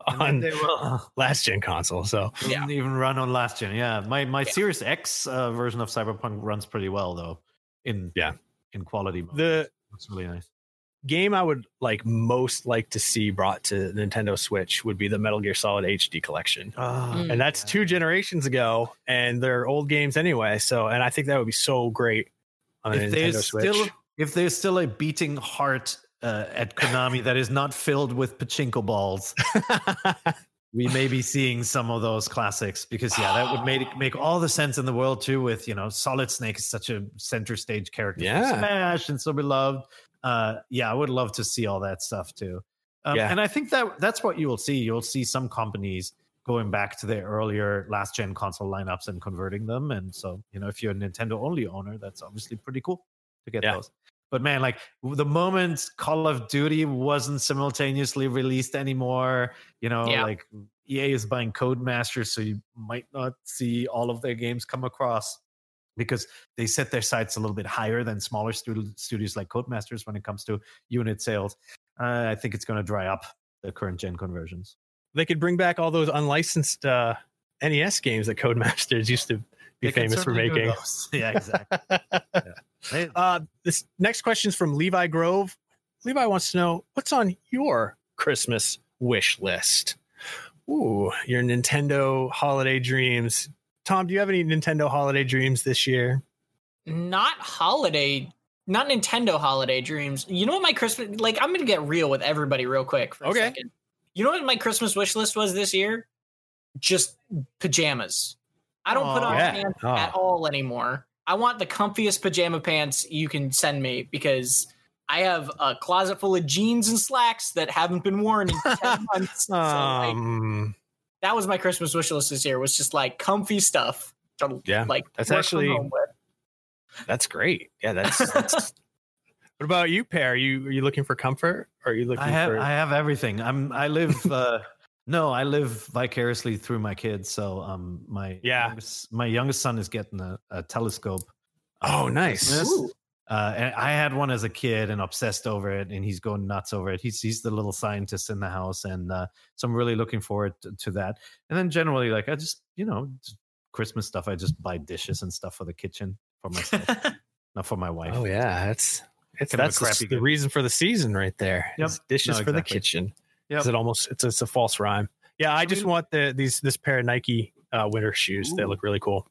on they will last gen console. So Yeah. even run on last gen. Yeah, my my Yeah. Series X uh, version of Cyberpunk runs pretty well though. In Yeah. in quality mode. the It's really nice. Game I would like most like to see brought to Nintendo Switch would be the Metal Gear Solid HD collection. Mm. And that's two generations ago and they're old games anyway. So and I think that would be so great on a If Nintendo there's Switch. still if there's still a beating heart uh, at Konami that is not filled with pachinko balls, we may be seeing some of those classics because yeah, that would make make all the sense in the world too. With you know, Solid Snake is such a center stage character, for Yeah. Smash and so beloved. Uh, yeah, I would love to see all that stuff too. Um, Yeah. and I think that that's what you will see. You'll see some companies going back to their earlier last gen console lineups and converting them. And so, you know, if you're a Nintendo only owner, that's obviously pretty cool to get Yeah. those. But man, like the moment Call of Duty wasn't simultaneously released anymore, you know, Yeah. like EA is buying Codemasters, so you might not see all of their games come across because they set their sights a little bit higher than smaller stud- studios like Codemasters when it comes to unit sales. Uh, I think it's going to dry up the current gen conversions. they could bring back all those unlicensed uh, NES games that Codemasters used to be They famous for making. Yeah, exactly. They- Uh, this next question is from Levi Grove. Levi wants to know what's on your Christmas wish list. Ooh, your Nintendo holiday dreams. Tom, do you have any Nintendo holiday dreams this year? not holiday not nintendo holiday dreams you know what my christmas like i'm gonna get real with everybody real quick for a Okay. second you know what my christmas wish list was this year just pajamas i don't put on Yeah. pants Aw. at all anymore i want the comfiest pajama pants you can send me because i have a closet full of jeans and slacks that haven't been worn in 10 months so, like, Um, that was my christmas wish list this year was just like comfy stuff to Yeah, like that's actually- that's great. Yeah, that's. that's what about you, Peer? Are you are you looking for comfort? Or are you looking I have for? I have everything. I'm I live uh no, I live vicariously through my kids. So um my Yeah. youngest, my youngest son is getting a, a telescope. oh, for nice. Christmas. Ooh. Uh, and I had one as a kid and obsessed over it, and he's going nuts over it. He's he's the little scientist in the house, and uh, so I'm really looking forward to, to that. And then generally, like I just you know Christmas stuff, I just buy dishes and stuff for the kitchen for myself, not for my wife. Oh yeah, that's it's Kind of a that's the, the reason for the season right there. Yep. dishes No, for the kitchen. Yep. Is it almost it's it's a false rhyme. Yeah, I just mean- want the these this pair of Nike uh, winter shoes. They look really cool.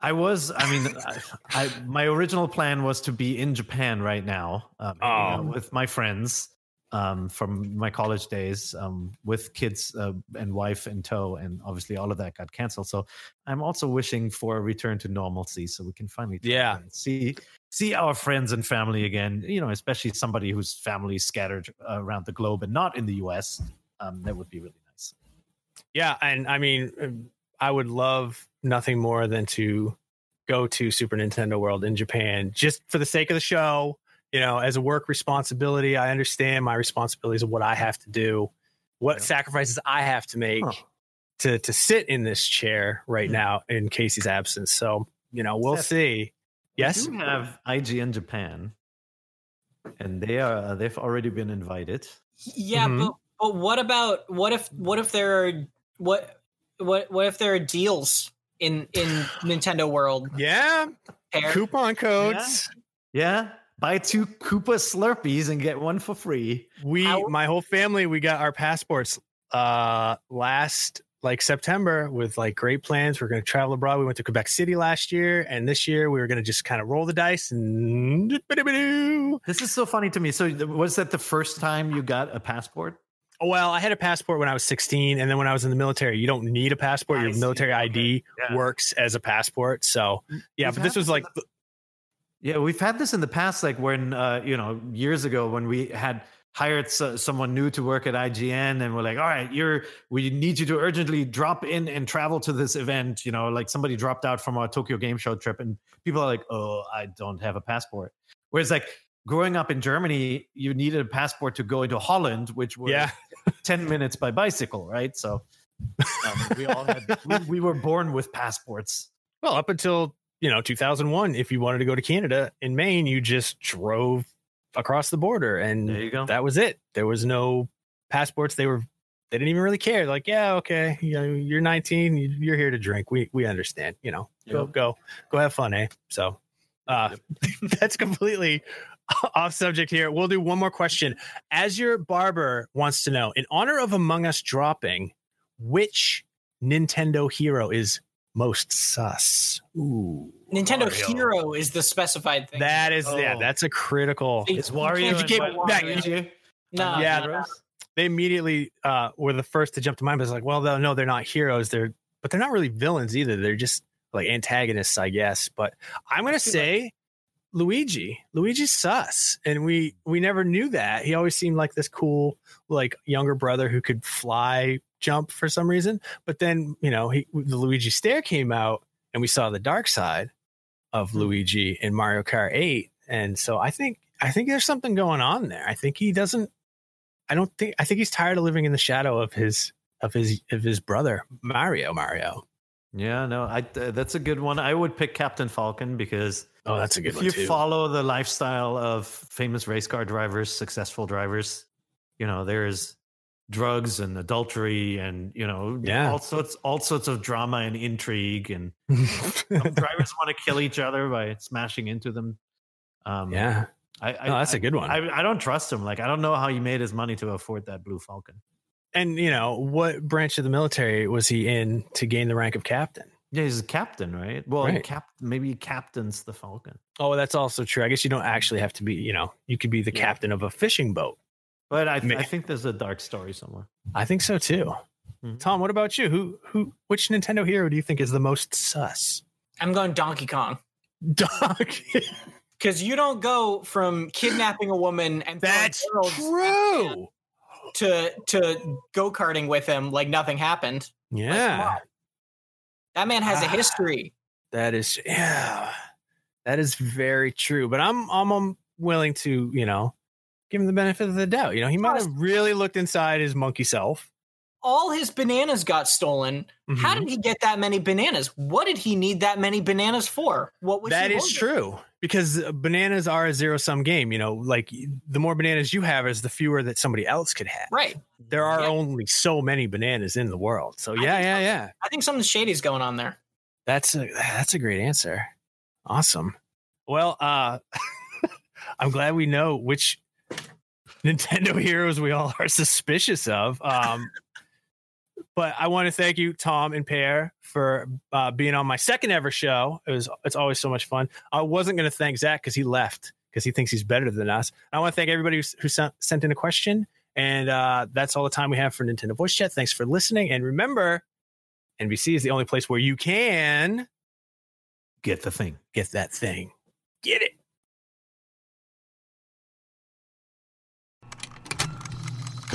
I was, I mean, I, I my original plan was to be in Japan right now, um, hanging out Oh. with my friends um, from my college days, um, with kids uh, and wife in tow, and obviously all of that got canceled. So I'm also wishing for a return to normalcy, so we can finally Yeah. see see our friends and family again. You know, especially somebody whose family is scattered uh, around the globe and not in the U.S. Um, that would be really nice. Yeah, and I mean, um, I would love nothing more than to go to Super Nintendo World in Japan just for the sake of the show. You know, as a work responsibility, I understand my responsibilities of what I have to do, what Yeah. sacrifices I have to make Huh. to to sit in this chair right Hmm. now in Casey's absence. So, you know, we'll Seth, see. Yes. We do have IGN Japan, and they are they've already been invited. Yeah, Mhm. but but what about what if what if there are what what what if there are deals in in Nintendo World? Yeah. Peer? Coupon codes. Yeah, buy two Koopa Slurpees and get one for free. We How- my whole family we got our passports uh last like September with like great plans. We're going to travel abroad. We went to Quebec City last year and this year we were going to just kind of roll the dice and This is so funny to me. So, was that the first time you got a passport? Well, I had a passport when I was 16 and then when I was in the military, you don't need a passport. I Your see. military ID Yeah. works as a passport. So, yeah, We've but this was like the- yeah, we've had this in the past, like when uh, you know years ago when we had hired s- someone new to work at IGN, and we're like, all right, you're we need you to urgently drop in and travel to this event. You know, like somebody dropped out from our Tokyo Game Show trip, and people are like, oh, I don't have a passport. Whereas like growing up in Germany, you needed a passport to go into Holland, which was yeah. 10 minutes by bicycle, right? So um, we all had, we, we were born with passports. Well, up until you know 2001, if you wanted to go to Canada in Maine, you just drove across the border, and There you go. that was it. There was no passports. They were they didn't even really care. Like, yeah, okay, you know, you're 19, you- you're here to drink. We we understand. You know, go go go have fun, eh? So, uh, that's completely off subject here. We'll do one more question. As your barber wants to know, in honor of Among Us dropping, which Nintendo hero is most sus? Ooh, Nintendo Mario. Hero is the specified thing. that is yeah, Oh. that's a critical. See, It's you Wario. can't and give Wa- Wario. Luigi. no, Yeah, no, no. They immediately uh, were the first to jump to mind, but it's like, well, no, they're not heroes. They're but they're not really villains either. They're just like antagonists, I guess. But I'm gonna say Luigi. Luigi's sus, and we we never knew that. He always seemed like this cool, like younger brother who could fly, jump for some reason. But then you know, he the Luigi stare came out, and we saw the dark side of Luigi in Mario Kart 8. And so I think I think there's something going on there. I think he doesn't. I don't think. I think he's tired of living in the shadow of his of his of his brother Mario. Mario. Yeah, no, I uh, that's a good one. I would pick Captain Falcon because Oh, that's a good if one you too. follow the lifestyle of famous race car drivers, successful drivers, you know, there's drugs and adultery and you know Yeah. all sorts all sorts of drama and intrigue and drivers want to kill each other by smashing into them. Um, yeah. I, I, No, that's a I- good one. I, I don't trust him. Like I don't know how he made his money to afford that Blue Falcon. And you know what branch of the military was he in to gain the rank of captain? Yeah, he's a captain, right? Well, Right. cap maybe he captains the Falcon. Oh, that's also true. I guess you don't actually have to be. You know, you could be the Yeah. captain of a fishing boat. But I, Ma- I think there's a dark story somewhere. I think so too. Mhm. Tom, what about you? Who who which Nintendo hero do you think is the most sus? I'm going Donkey Kong. Donkey. Because you don't go from kidnapping a woman and throwing That's true. to to go karting with him like nothing happened. Yeah. on. That man has a Ah. history. That is yeah. That is very true. But I'm I'm um, willing to, you know, give him the benefit of the doubt. You know, he might have really looked inside his monkey self. All his bananas got stolen. How Mhm. did he get that many bananas? What did he need that many bananas for? What was That is holding? true because bananas are a zero sum game. You know, like the more bananas you have is the fewer that somebody else could have. Right. There are Yeah. only so many bananas in the world. So yeah, yeah, yeah. I think something shady's going on there. That's a that's a great answer. Awesome. Well, uh I'm glad we know which Nintendo heroes we all are suspicious of. Um but I want to thank you, Tom and Peer, for uh, being on my second ever show. It was it's always so much fun. I wasn't going to thank Zach because he left because he thinks he's better than us. I want to thank everybody who, who sent, sent in a question, and uh, that's all the time we have for Nintendo Voice Chat. Thanks for listening, and remember, NVC is the only place where you can Get the thing. get that thing. Get it.